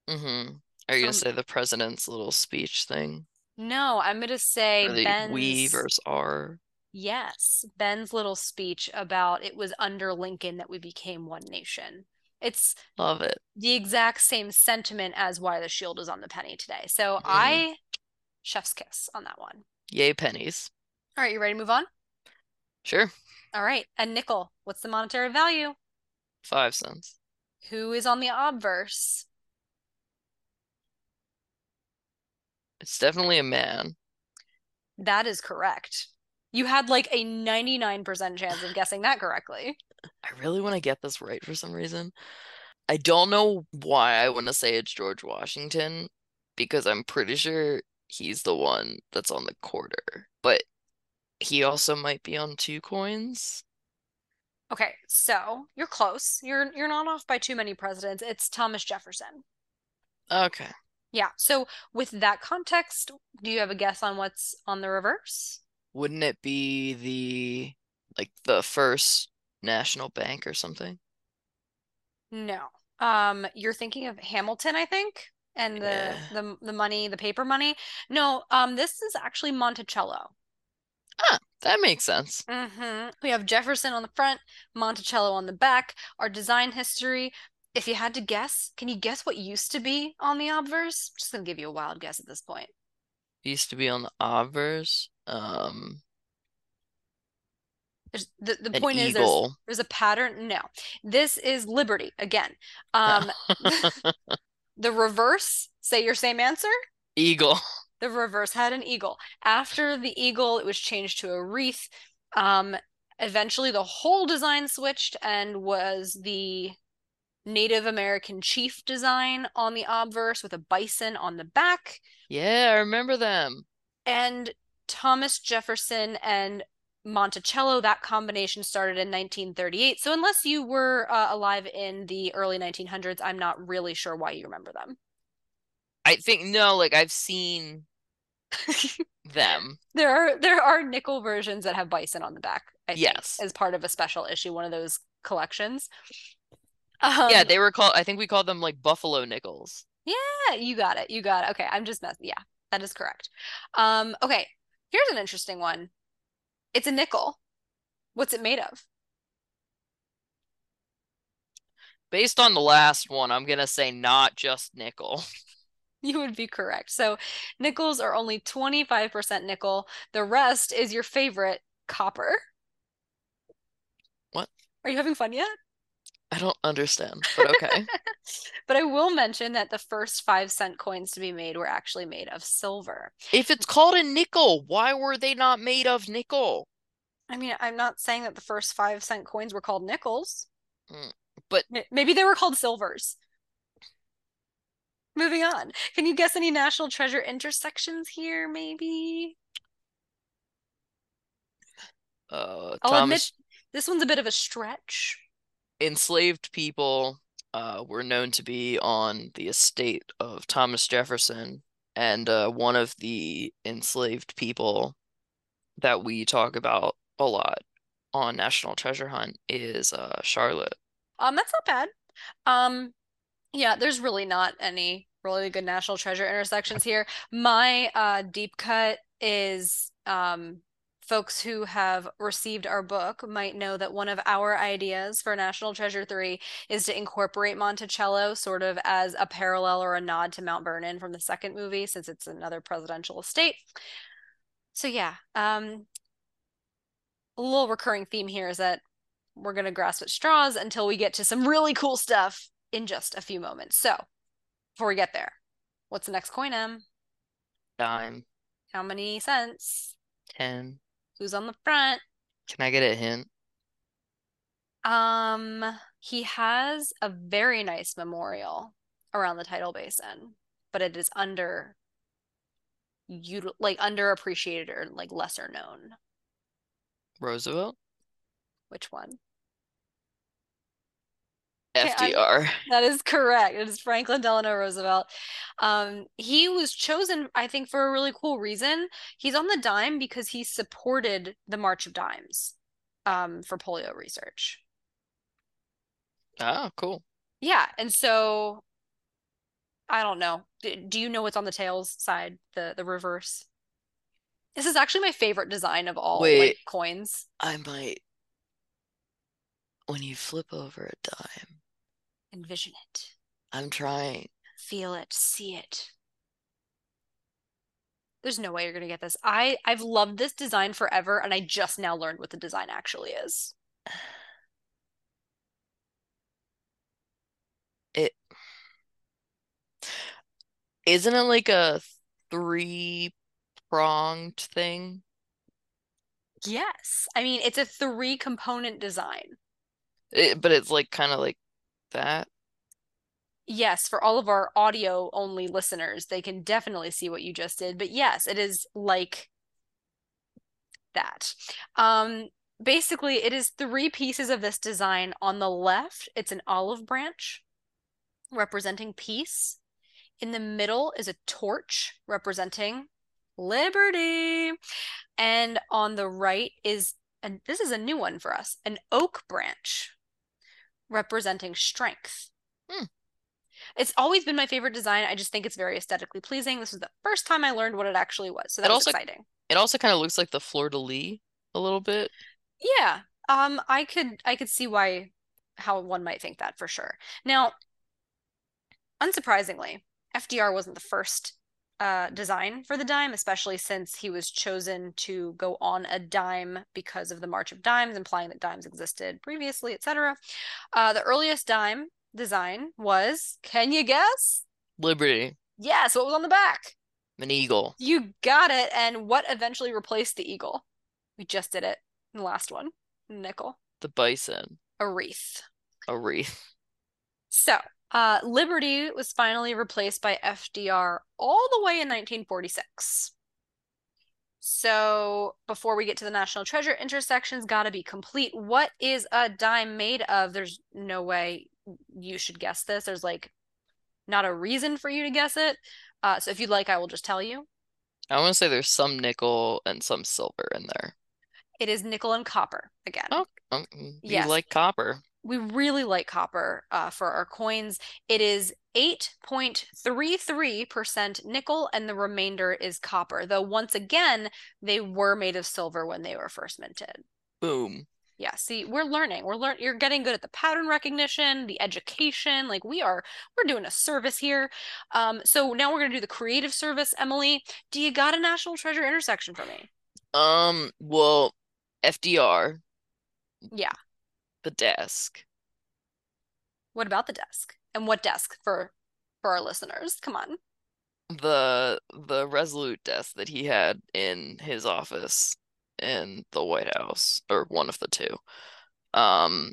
B: Mm-hmm. Are you gonna say the president's little speech thing?
A: No, I'm gonna say
B: Or the
A: Ben's
B: we versus our.
A: Yes, Ben's little speech about it was under Lincoln that we became one nation. It's
B: Love it.
A: the exact same sentiment as why the shield is on the penny today. So
B: Mhm.
A: I chef's kiss on that one.
B: Yay pennies.
A: All right, you ready to move on?
B: Sure.
A: All right, a nickel. What's the monetary value?
B: Five cents.
A: Who is on the obverse?
B: It's definitely a man.
A: That is correct. You had like a 99% chance of guessing that correctly.
B: I really want to get this right for some reason. I don't know why I want to say it's George Washington because I'm pretty sure he's the one that's on the quarter, but he also might be on two coins.
A: Okay, so you're close. You're you're not off by too many presidents. It's Thomas Jefferson.
B: Okay.
A: Yeah. So with that context, do you have a guess on what's on the reverse?
B: Wouldn't it be the like the first national bank or something?
A: No. Um, you're thinking of Hamilton, I think, and the
B: Yeah.
A: the the money, the paper money. No, um, this is actually Monticello.
B: Ah, that makes sense.
A: hmm We have Jefferson on the front, Monticello on the back. Our design history. If you had to guess, can you guess what used to be on the obverse? Just gonna give you a wild guess at this point.
B: Used to be on the obverse. Um,
A: There's, the the point is there's
B: eagle.
A: there's a pattern. No, this is Liberty again. Um, the reverse. Say your same answer.
B: Eagle.
A: The reverse had an eagle. After the eagle, it was changed to a wreath. Um, eventually, the whole design switched and was the Native American chief design on the obverse with a bison on the back.
B: Yeah, I remember them.
A: And Thomas Jefferson and Monticello, that combination started in 1938. So, unless you were uh, alive in the early 1900s, I'm not really sure why you remember them.
B: I think no, like I've seen them.
A: There are there are nickel versions that have bison on the back, I think,
B: Yes.
A: as part of a special issue, one of those collections. Um,
B: Yeah, they were called I think we called them like buffalo nickels.
A: yeah, you got it. You got it. Okay, I'm just messing. Yeah, that is correct. Um, okay, here's an interesting one. It's a nickel. What's it made of?
B: Based on the last one, I'm gonna say not just nickel.
A: You would be correct. So nickels are only 25% nickel. The rest is your favorite copper.
B: What?
A: Are you having fun yet?
B: I don't understand, but okay.
A: But I will mention that the first five cent coins to be made were actually made of silver.
B: If it's called a nickel, why were they not made of nickel?
A: I mean, I'm not saying that the first five cent coins were called nickels.
B: Mm, but-
A: maybe they were called silvers. Moving on. Can you guess any national treasure intersections here, maybe?
B: Uh,
A: I'll
B: Thomas
A: admit this one's a bit of a stretch.
B: Enslaved people uh, were known to be on the estate of Thomas Jefferson, and uh, one of the enslaved people that we talk about a lot on National Treasure Hunt is uh, Charlotte.
A: Um, that's not bad. Um, yeah, there's really not any really good national treasure intersections here. My uh deep cut is um folks who have received our book might know that one of our ideas for National Treasure 3 is to incorporate Monticello sort of as a parallel or a nod to Mount Vernon from the second movie since it's another presidential estate. So yeah, um a little recurring theme here is that we're going to grasp at straws until we get to some really cool stuff in just a few moments. So, before we get there, what's the next coin, M?
B: Dime,
A: How many cents?
B: 10.
A: Who's on the front?
B: Can I get a hint?
A: Um, he has a very nice memorial around the tidal basin, but it is under you like underappreciated or like lesser known.
B: Roosevelt?
A: Which one?
B: FDR.
A: That is correct. It is Franklin Delano Roosevelt. Um, he was chosen, I think, for a really cool reason. He's on the dime because he supported the March of Dimes um, for polio research.
B: Ah, cool.
A: Yeah, and so I don't know. Do, do you know what's on the tails side, the the reverse? This is actually my favorite design of all
B: Wait.
A: like coins.
B: I might. When you flip over a dime,
A: Envision it,
B: I'm trying.
A: feel it, see it. There's no way you're gonna get this. I I've loved this design forever, and I just now learned what the design actually is.
B: It isn't it like a three pronged thing?
A: Yes, I mean it's a three component design.
B: It, but it's like kind of like that.
A: Yes, for all of our audio only listeners, they can definitely see what you just did. But yes, it is like that. Um, basically, it is three pieces of this design. On the left, it's an olive branch representing peace. In the middle is a torch representing liberty. And on the right is, and this is a new one for us, an oak branch representing strength.
B: Hmm.
A: It's always been my favorite design. I just think it's very aesthetically pleasing. This was the first time I learned what it actually was. So that's
B: also-
A: exciting.
B: It also kind of looks like the fleur de lis a little bit.
A: Yeah. Um, I could I could see why how one might think that for sure. Now, unsurprisingly, FDR wasn't the first uh, design for the dime, especially since he was chosen to go on a dime because of the March of Dimes, implying that dimes existed previously, etc. Uh, the earliest dime design was, can you guess?
B: Liberty,
A: Yes, what was on the back?
B: an eagle,
A: You got it. And what eventually replaced the eagle? We just did it in the last one. Nickel.
B: the bison,
A: A wreath.
B: a wreath.
A: So, uh, Liberty was finally replaced by FDR all the way in 1946. So, before we get to the National Treasure intersections, gotta be complete. What is a dime made of? There's no way you should guess this. There's like not a reason for you to guess it. Uh, so, if you'd like, I will just tell you.
B: I want to say there's some nickel and some silver in there.
A: It is nickel and copper again.
B: Oh, um, you
A: Yes.
B: like copper.
A: We really like copper uh, for our coins. It is 8.33% nickel, and the remainder is copper. Though, once again, they were made of silver when they were first minted.
B: Boom.
A: Yeah, see, we're learning. We're learn. You're getting good at the pattern recognition, the education. Like we are, we're doing a service here. Um, so now we're gonna do the creative service. Emily, do you got a national treasure intersection for me?
B: Um, well, FDR,
A: Yeah.
B: The desk.
A: What about the desk? And what desk for for our listeners? Come on.
B: the the Resolute desk that he had in his office in the White House, or one of the two. Um,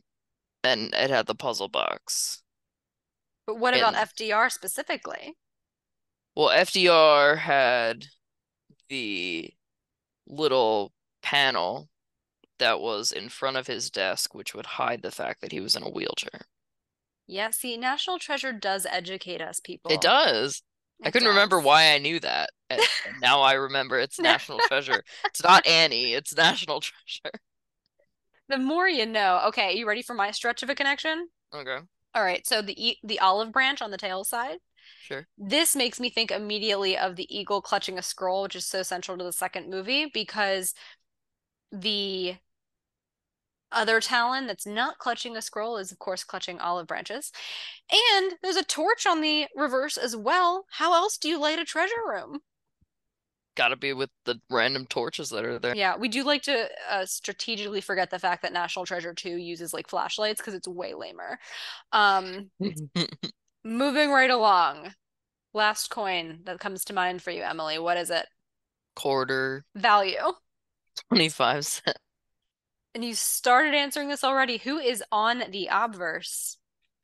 B: and it had the puzzle box.
A: But what about
B: And-
A: FDR specifically?
B: Well, FDR had the little panel that was in front of his desk, which would hide the fact that he was in a wheelchair.
A: Yeah, see, National Treasure does educate us, people.
B: It does. I couldn't remember why I knew that. And now I remember it's National Treasure. It's not Annie, it's National Treasure.
A: The more you know. Okay, you ready for my stretch of a connection?
B: Okay,
A: All right, so the the olive branch on the tail side.
B: sure.
A: This makes me think immediately of the eagle clutching a scroll, which is so central to the second movie because the other talon that's not clutching a scroll is, of course, clutching olive branches. And there's a torch on the reverse as well. How else do you light a treasure room?
B: Gotta be with the random torches that are there.
A: Yeah, we do like to uh, strategically forget the fact that National Treasure 2 uses like flashlights because it's way lamer. Um, moving right along. Last coin that comes to mind for you, Emily. What is it?
B: Quarter,
A: Value.
B: 25 cents.
A: And you started answering this already. Who is on the obverse?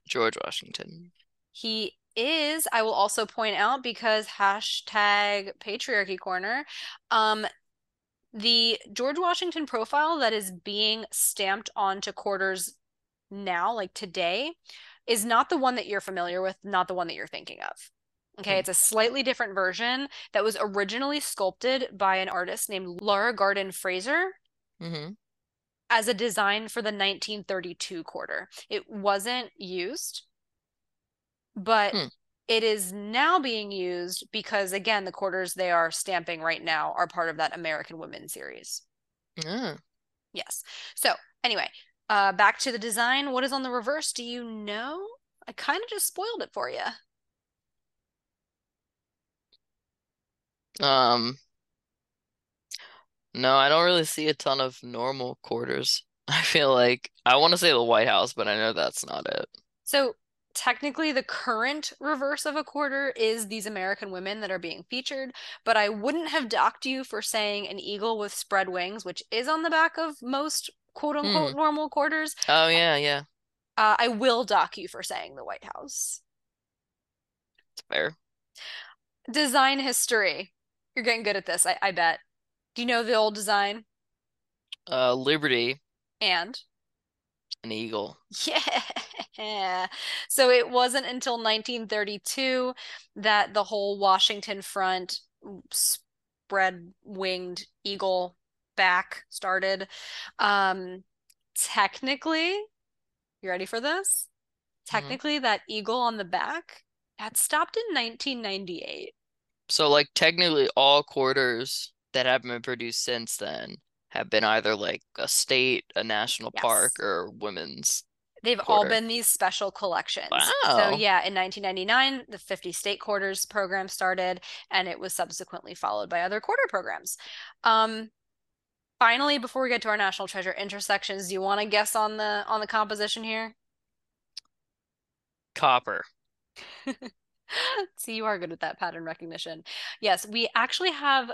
B: George Washington.
A: He is, I will also point out because hashtag patriarchy corner, um, the George Washington profile that is being stamped onto quarters now, like today, is not the one that you're familiar with, not the one that you're thinking of. Okay,
B: Hmm.
A: it's a slightly different version that was originally sculpted by an artist named Laura Garden Fraser
B: hmm
A: as a design for the 1932 quarter. It wasn't used, but
B: Hmm.
A: It is now being used because, again, the quarters they are stamping right now are part of that American Women series.
B: Mm.
A: Yes. So, anyway, uh, back to the design. What is on the reverse? Do you know? I kind of just spoiled it for you.
B: Um, no, I don't really see a ton of normal quarters. I feel like I want to say the White House, but I know that's not it.
A: So technically the current reverse of a quarter is these American women that are being featured, but I wouldn't have docked you for saying an eagle with spread wings, which is on the back of most quote unquote
B: Hmm.
A: normal quarters.
B: Oh yeah, yeah,
A: Uh, I will dock you for saying the White House.
B: it's fair.
A: Design history. You're getting good at this, I, I bet. Do you know the old design?
B: Uh, Liberty,
A: And
B: an eagle.
A: Yeah. So it wasn't until 1932 that the whole Washington front spread winged eagle back started. Um, technically, you ready for this?
B: Mm-hmm.
A: Technically, that eagle on the back that stopped in 1998.
B: So like technically all quarters that have been produced since then have been either like a state, a national
A: Yes.
B: park, or women's.
A: They've all been these special collections.
B: Wow.
A: So yeah, in 1999, the 50 state quarters program started, and it was subsequently followed by other quarter programs. Um, finally, before we get to our national treasure intersections, do you want to guess on the on the composition here?
B: Copper.
A: See, you are good with that pattern recognition. Yes, we actually have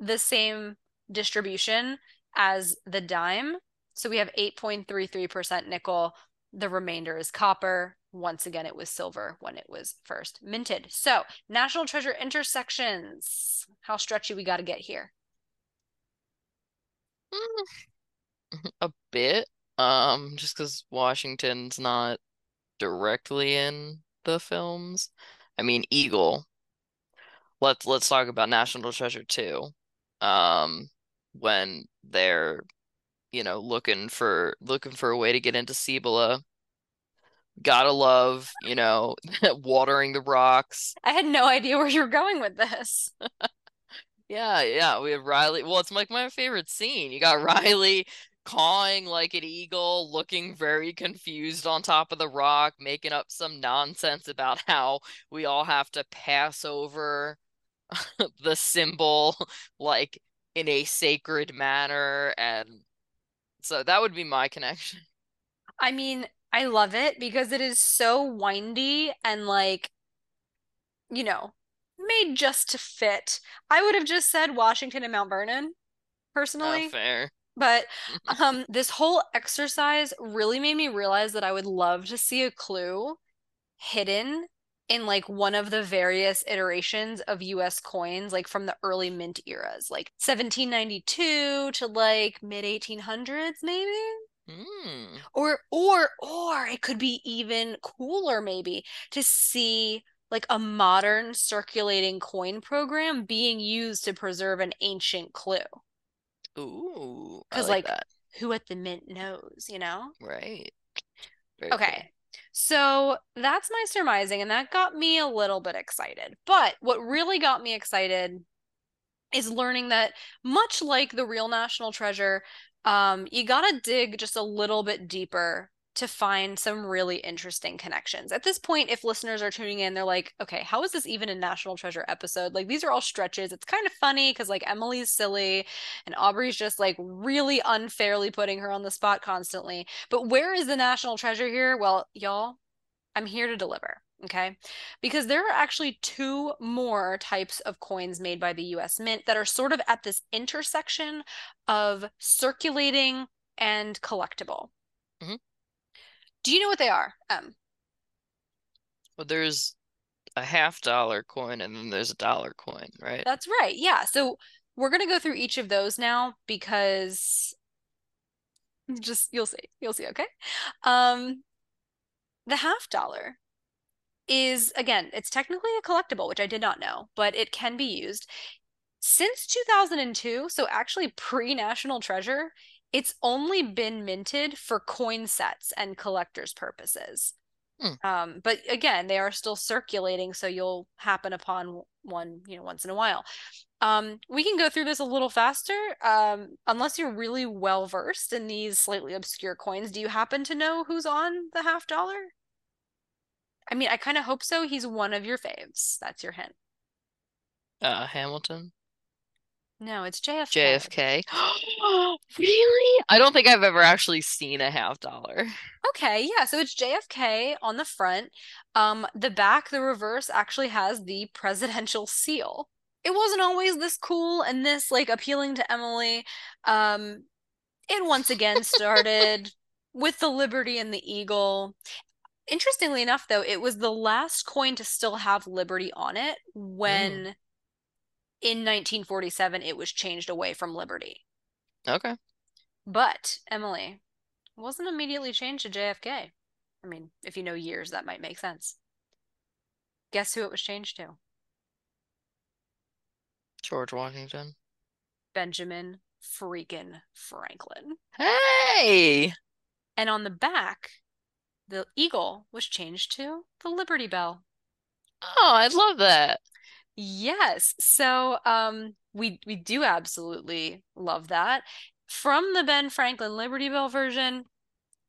A: the same distribution as the dime. So we have 8.33% nickel. The remainder is copper. Once again, it was silver when it was first minted. So, national treasure intersections. How stretchy we got to get here.
B: A bit. Um, just because Washington's not directly in the films. I mean, Eagle. Let's let's talk about National Treasure too. Um, when they're, you know, looking for looking for a way to get into Cibola. Gotta love, you know, watering the rocks.
A: I had no idea where you were going with this.
B: Yeah, yeah, we have Riley. Well, it's like my favorite scene. You got Riley cawing like an eagle, looking very confused on top of the rock, making up some nonsense about how we all have to pass over the symbol like in a sacred manner. And so that would be my connection.
A: I mean, I love it because it is so windy and like, you know, made just to fit. I would have just said Washington and Mount Vernon,
B: Not
A: personally.
B: fair.
A: But um, this whole exercise really made me realize that I would love to see a clue hidden in like one of the various iterations of US coins, like from the early mint eras, like 1792 to like mid 1800s, maybe.
B: Hmm.
A: Or or or it could be even cooler maybe to see like a modern circulating coin program being used to preserve an ancient clue.
B: Ooh, I
A: 'Cause,
B: like
A: like. Who at the mint knows, you know?
B: Right. Very cool.
A: So that's my surmising, and that got me a little bit excited. But what really got me excited is learning that much like the real national treasure, um, you gotta dig just a little bit deeper to find some really interesting connections. At this point, if listeners are tuning in, they're like, okay, how is this even a national treasure episode? Like these are all stretches. It's kind of funny because like Emily's silly and Aubrey's just like really unfairly putting her on the spot constantly. But where is the national treasure here? Well, y'all, I'm here to deliver. Okay. Because there are actually two more types of coins made by the US Mint that are sort of at this intersection of circulating and collectible.
B: Mhm.
A: Do you know what they are? Um,
B: Well, there's a half dollar coin and then there's a dollar coin, right?
A: that's right. Yeah. So we're going to go through each of those now because just you'll see. You'll see, okay? Um, the half dollar is again, it's technically a collectible, which I did not know, but it can be used. Since 2002, so actually pre-National Treasure, it's only been minted for coin sets and collectors' purposes.
B: Hmm.
A: Um, but again, they are still circulating, so you'll happen upon one, you know, once in a while. Um, we can go through this a little faster. Um, unless you're really well versed in these slightly obscure coins, do you happen to know who's on the half dollar? I mean, I kind of hope so. He's one of your faves. That's your hint.
B: Uh, Hamilton.
A: No, it's JFK.
B: JFK. really? I don't think I've ever actually seen a half dollar.
A: Okay, yeah. So it's JFK on the front. Um, the back, the reverse, actually has the presidential seal. It wasn't always this cool and this like appealing to Emily. Um, it once again started with the Liberty and the Eagle. Interestingly enough, though, it was the last coin to still have Liberty on it when
B: Mm.
A: In 1947 it was changed away from Liberty.
B: Okay.
A: But Emily wasn't immediately changed to JFK. I mean, if you know years, that might make sense. Guess who it was changed to?
B: George Washington.
A: Benjamin freaking Franklin.
B: Hey!
A: And on the back, the eagle was changed to the Liberty Bell.
B: Oh, I love that.
A: Yes. So um we we do absolutely love that. From the Ben Franklin Liberty Bell version,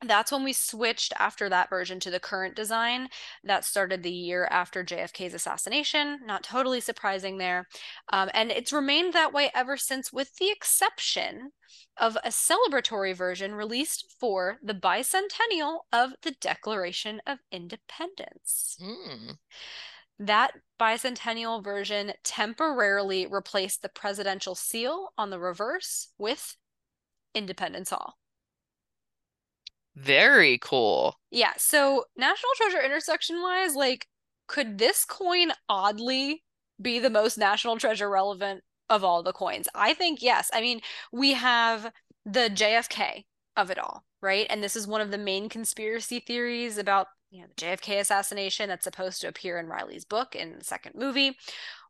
A: that's when we switched after that version to the current design. That started the year after JFK's assassination. Not totally surprising there. Um, and it's remained that way ever since, with the exception of a celebratory version released for the bicentennial of the Declaration of Independence.
B: Mm.
A: That bicentennial version temporarily replaced the presidential seal on the reverse with Independence Hall.
B: Very cool.
A: Yeah, so National Treasure intersection wise, like, could this coin oddly be the most National Treasure relevant of all the coins? I think yes. I mean, we have the JFK of it all, right? And this is one of the main conspiracy theories about you know the JFK assassination that's supposed to appear in Riley's book in the second movie.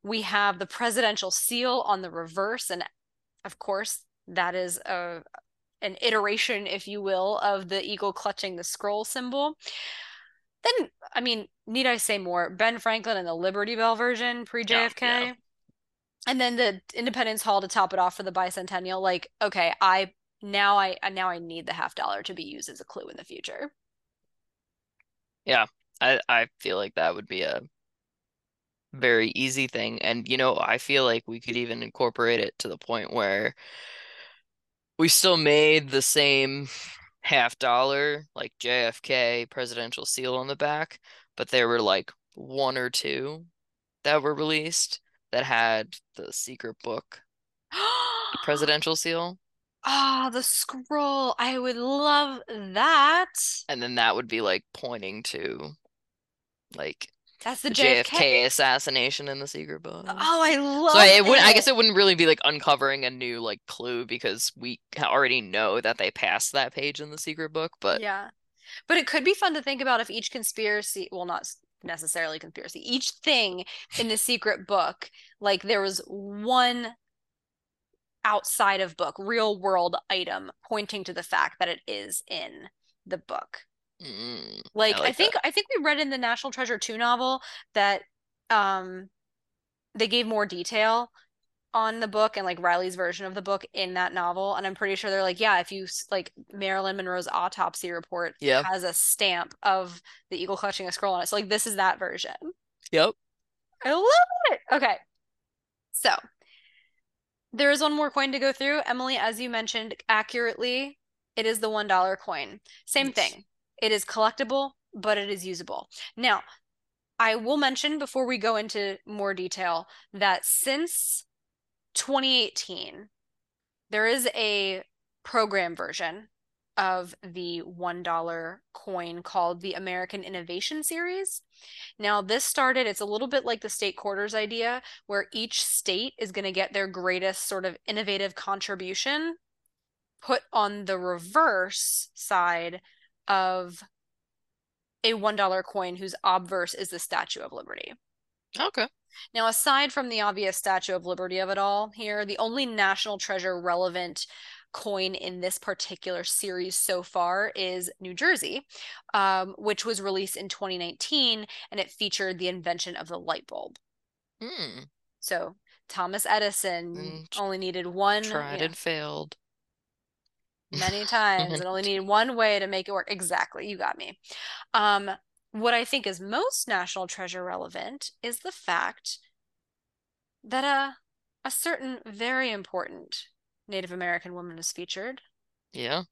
A: We have the presidential seal on the reverse, and of course, that is a an iteration, if you will, of the eagle clutching the scroll symbol. Then, I mean, need I say more? Ben Franklin and the Liberty Bell version pre JFK.
B: Yeah, yeah.
A: And then the Independence Hall to top it off for the bicentennial. Like, okay, I now I uh, now I need the half dollar to be used as a clue in the future.
B: Yeah, I I feel like that would be a very easy thing. And you know, I feel like we could even incorporate it to the point where we still made the same half dollar, like JFK presidential seal on the back, but there were like one or two that were released that had the secret book presidential seal.
A: Ah, the scroll. I would love that.
B: And then that would be like pointing to like
A: That's the,
B: the
A: JFK.
B: JFK assassination in the secret book.
A: Oh, I love
B: So it would I guess it wouldn't really be like uncovering a new like clue because we already know that they passed that page in the secret book, but
A: Yeah. But it could be fun to think about if each conspiracy, well, not necessarily conspiracy, each thing in the secret book, like there was one outside of book, real world item pointing to the fact that it is in the book.
B: mm,
A: Like,
B: I
A: I think
B: that.
A: I think we read in the National Treasure 2 novel that um they gave more detail on the book and like Riley's version of the book in that novel. And I'm pretty sure they're like, yeah, if you like Marilyn Monroe's autopsy report
B: Yeah.
A: has a stamp of the eagle clutching a scroll on it. So like this is that version.
B: Yep.
A: I love it. Okay. So there is one more coin to go through. Emily, as you mentioned accurately, it is the $1 coin. Same
B: Yes.
A: thing. It is collectible, but it is usable. Now, I will mention before we go into more detail that since 2018, there is a program version of the $1 coin called the American Innovation Series. Now, this started, it's a little bit like the state quarters idea, where each state is going to get their greatest sort of innovative contribution put on the reverse side of a $1 coin whose obverse is the Statue of Liberty.
B: Okay.
A: Now, aside from the obvious Statue of Liberty of it all here, the only National Treasure relevant coin in this particular series so far is New Jersey, um, which was released in 2019 and it featured the invention of the light bulb.
B: Hmm.
A: So Thomas Edison
B: Mm,
A: only needed one.
B: Tried
A: yeah,
B: and failed.
A: many times and only needed one way to make it work. Exactly, you got me. Um, what I think is most National Treasure relevant is the fact that a a certain very important Native American woman is featured
B: Yeah.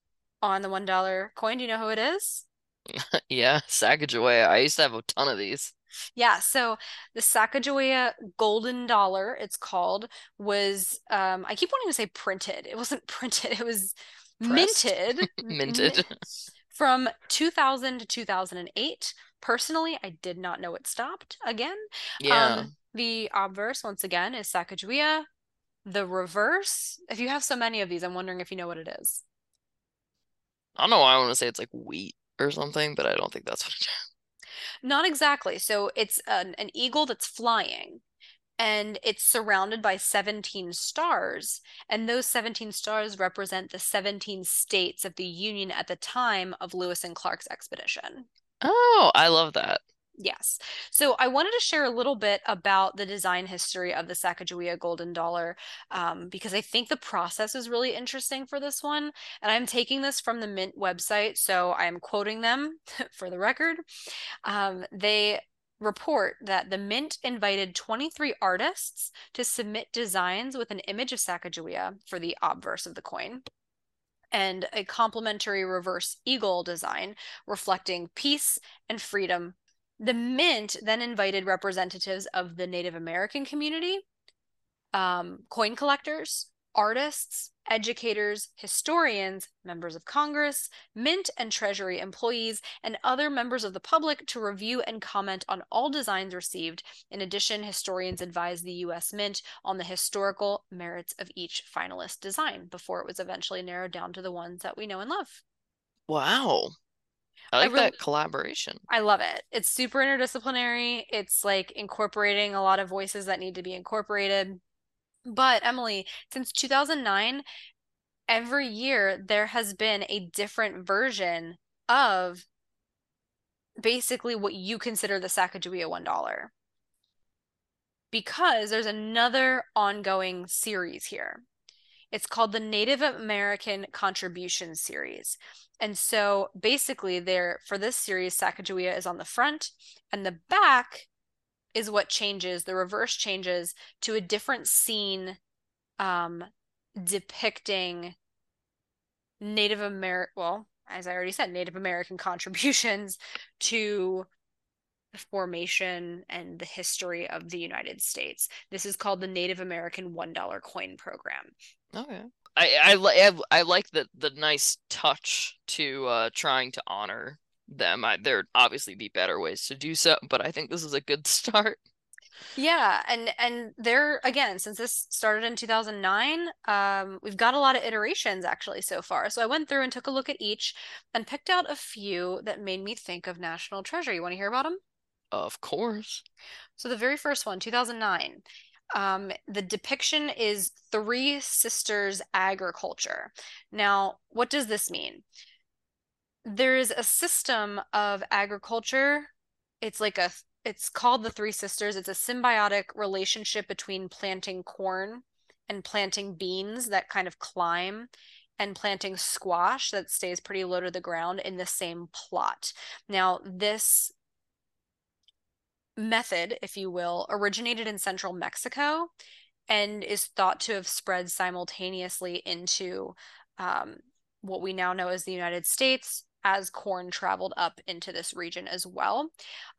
A: on the one dollar coin. Do you know who it is?
B: Yeah. Sacagawea. I used to have a ton of these.
A: Yeah, so the Sacagawea Golden Dollar, it's called, was um I keep wanting to say printed. It wasn't printed, it was
B: Pressed.
A: minted.
B: Minted.
A: Mi- from 2000 to 2008. Personally, I did not know it stopped again.
B: Yeah.
A: Um, the obverse, once again, is Sacagawea. The reverse, if you have so many of these, I'm wondering if you know what it is.
B: I don't know why I want to say it's like wheat or something, but I don't think that's what it is.
A: Not exactly. So it's an, an eagle that's flying and it's surrounded by 17 stars. And those 17 stars represent the 17 states of the Union at the time of Lewis and Clark's expedition.
B: Oh, I love that.
A: Yes. So I wanted to share a little bit about the design history of the Sacagawea Golden Dollar um, because I think the process is really interesting for this one. And I'm taking this from the Mint website, so I'm quoting them for the record. Um, they report that the Mint invited 23 artists to submit designs with an image of Sacagawea for the obverse of the coin and a complementary reverse eagle design reflecting peace and freedom. The Mint then invited representatives of the Native American community, um, coin collectors, artists, educators, historians, members of Congress, Mint and Treasury employees, and other members of the public to review and comment on all designs received. In addition, historians advised the U.S. Mint on the historical merits of each finalist design before it was eventually narrowed down to the ones that we know and love.
B: Wow. I
A: I
B: like
A: really-
B: that collaboration.
A: I love it. It's super interdisciplinary. It's like incorporating a lot of voices that need to be incorporated. But Emily, since 2009, every year there has been a different version of basically what you consider the Sacagawea $1. Because there's another ongoing series here. It's called the Native American Contribution Series. And so basically there for this series Sacagawea is on the front and the back is what changes, the reverse changes to a different scene um depicting Native American well, as I already said, Native American contributions to the formation and the history of the United States. This is called the Native American $1 coin program.
B: Okay. I I I, I like the the nice touch to uh trying to honor them. I, there obviously be better ways to do so, but I think this is a good start.
A: Yeah, and and there again, since this started in 2009, um, we've got a lot of iterations actually so far. So I went through and took a look at each and picked out a few that made me think of National Treasure. You want to hear about them?
B: Of course.
A: So the very first one, 2009. Um, the depiction is Three Sisters Agriculture. Now, what does this mean? There is a system of agriculture. It's like a, it's called the Three Sisters. It's a symbiotic relationship between planting corn and planting beans that kind of climb and planting squash that stays pretty low to the ground in the same plot. Now, this method, if you will, originated in central Mexico and is thought to have spread simultaneously into um, what we now know as the United States as corn traveled up into this region as well.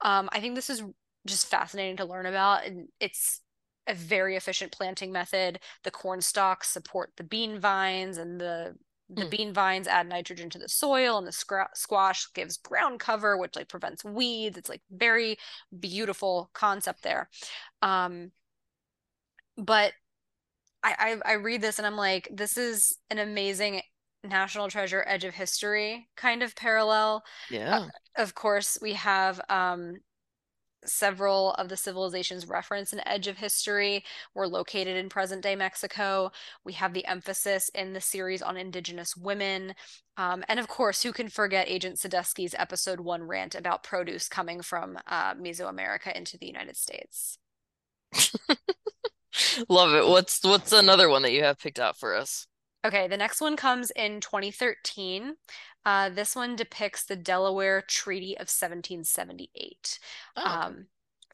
A: Um, I think this is just fascinating to learn about, and it's a very efficient planting method. The corn stalks support the bean vines, and the the
B: Hmm.
A: bean vines add nitrogen to the soil, and the scra- squash gives ground cover, which like prevents weeds. It's like very beautiful concept there. Um, but I, I I read this and I'm like, this is an amazing National Treasure Edge of History kind of parallel.
B: Yeah.
A: Of course, we have um several of the civilizations referenced in Edge of History were located in present day Mexico. We have the emphasis in the series on Indigenous women. Um, and of course, who can forget Agent Sadusky's episode one rant about produce coming from uh, Mesoamerica into the United States?
B: Love it. What's what's another one that you have picked out for us?
A: Okay, the next one comes in 2013. Uh, this one depicts the Delaware Treaty of 1778. Oh, um,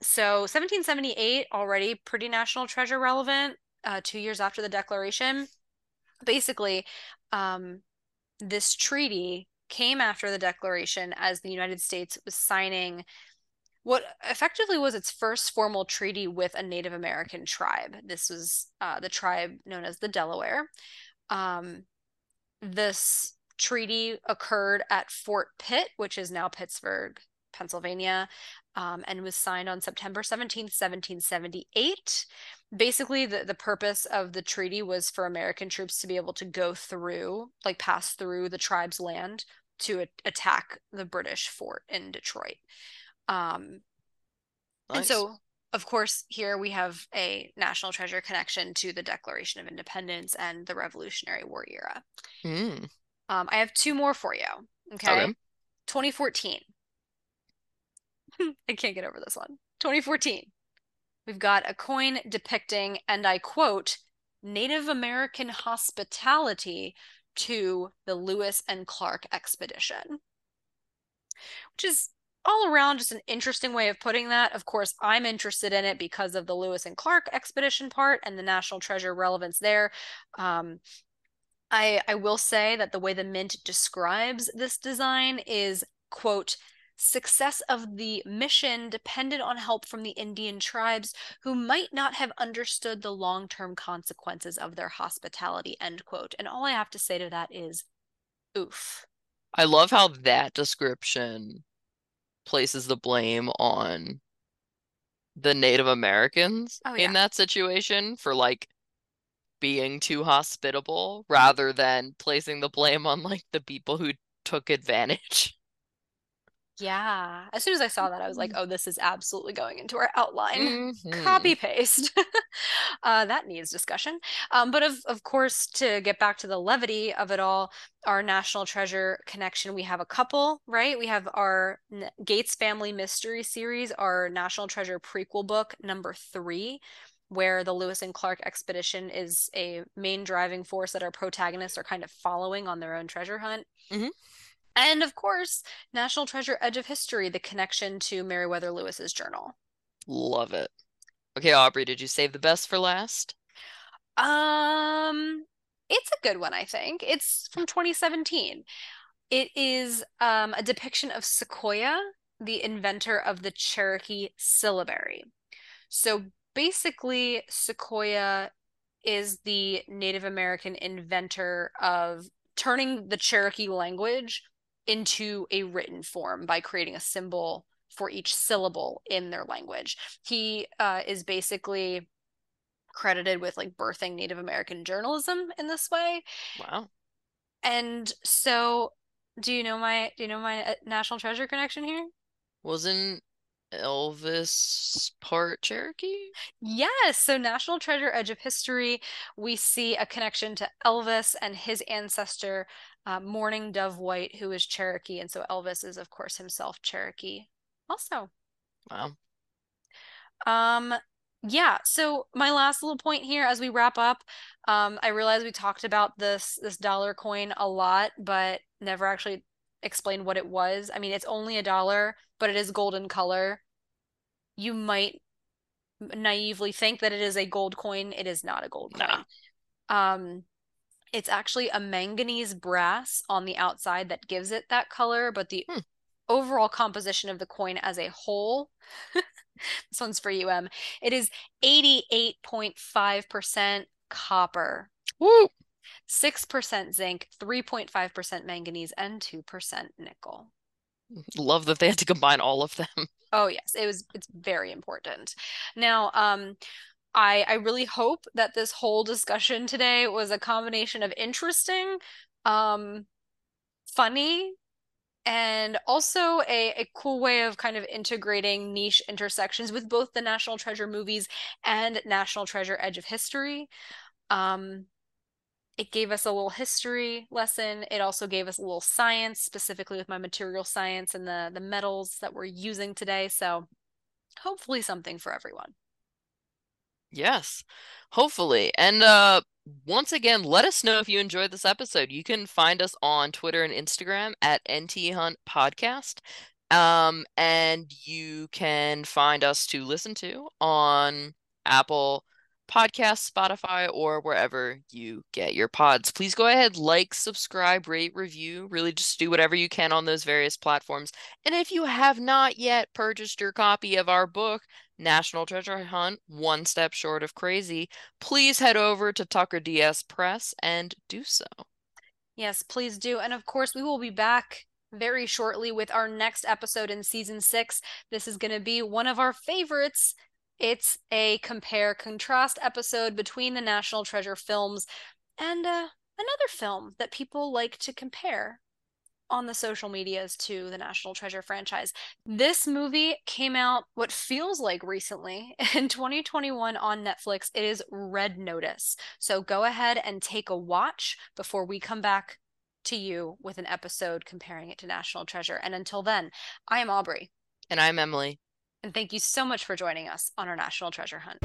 A: so 1778 already pretty national treasure relevant. Uh, two years after the Declaration, basically, um, this treaty came after the Declaration as the United States was signing what effectively was its first formal treaty with a Native American tribe. This was uh, the tribe known as the Delaware. Um, this treaty occurred at Fort Pitt, which is now Pittsburgh, Pennsylvania, um, and was signed on September 17th, 1778. Basically, the, the purpose of the treaty was for American troops to be able to go through, like pass through the tribe's land to a- attack the British fort in Detroit. Um, nice. And so, of course, here we have a national treasure connection to the Declaration of Independence and the Revolutionary War era. Mm. Um, I have two more for you. Okay. okay. 2014. I can't get over this one. 2014. We've got a coin depicting, and I quote, Native American hospitality to the Lewis and Clark expedition, which is all around just an interesting way of putting that. Of course, I'm interested in it because of the Lewis and Clark expedition part and the national treasure relevance there. Um, I I will say that the way the mint describes this design is quote success of the mission depended on help from the Indian tribes who might not have understood the long-term consequences of their hospitality end quote and all I have to say to that is oof
B: I love how that description places the blame on the Native Americans oh, yeah. in that situation for like being too hospitable rather than placing the blame on like the people who took advantage.
A: Yeah. As soon as I saw that, I was like, mm. oh, this is absolutely going into our outline. Mm-hmm. Copy paste. uh, that needs discussion. Um, but of, of course, to get back to the levity of it all, our national treasure connection, we have a couple, right? We have our Gates Family Mystery series, our national treasure prequel book, number three where the Lewis and Clark expedition is a main driving force that our protagonists are kind of following on their own treasure hunt. Mm-hmm. And of course, National Treasure Edge of History, the connection to Meriwether Lewis's journal.
B: Love it. Okay, Aubrey, did you save the best for last?
A: Um, it's a good one, I think. It's from 2017. It is um, a depiction of Sequoyah, the inventor of the Cherokee syllabary. So basically, Sequoyah is the Native American inventor of turning the Cherokee language into a written form by creating a symbol for each syllable in their language. He uh, is basically credited with like birthing Native American journalism in this way.
B: Wow.
A: And so, do you know my do you know my uh, national treasure connection here?
B: Wasn't Elvis part Cherokee?
A: Yes. So, National Treasure Edge of History, we see a connection to Elvis and his ancestor, uh, Mourning Dove White, who is Cherokee. And so, Elvis is, of course, himself Cherokee also.
B: Wow.
A: Um, yeah so my last little point here as we wrap up um i realize we talked about this this dollar coin a lot but never actually explain what it was. I mean, it's only a dollar, but it is golden color. You might naively think that it is a gold coin. It is not a gold nah. coin. Um, it's actually a manganese brass on the outside that gives it that color, but the hmm. overall composition of the coin as a whole, this one's for you, Em. It is 88.5% copper.
B: Woo!
A: 6% zinc, 3.5% manganese, and 2% nickel.
B: Love that they had to combine all of them.
A: Oh yes, it was it's very important. Now, um I I really hope that this whole discussion today was a combination of interesting, um funny, and also a, a cool way of kind of integrating niche intersections with both the National Treasure movies and National Treasure Edge of History. Um, it gave us a little history lesson. It also gave us a little science, specifically with my material science and the the metals that we're using today. So hopefully something for everyone.
B: Yes, hopefully. And uh once again, let us know if you enjoyed this episode. You can find us on Twitter and Instagram at NT Hunt Podcast. Um, and you can find us to listen to on Apple Podcast, Spotify, or wherever you get your pods. Please go ahead, like, subscribe, rate, review. Really just do whatever you can on those various platforms. And if you have not yet purchased your copy of our book, National Treasure Hunt, One Step Short of Crazy, please head over to Tucker DS Press and do so.
A: Yes, please do. And of course, we will be back very shortly with our next episode in season six. This is going to be one of our favorites. It's a compare contrast episode between the National Treasure films and uh, another film that people like to compare on the social medias to the National Treasure franchise. This movie came out what feels like recently in 2021 on Netflix. It is Red Notice. So go ahead and take a watch before we come back to you with an episode comparing it to National Treasure. And until then, I am Aubrey.
B: And I'm Emily.
A: And thank you so much for joining us on our National Treasure Hunt.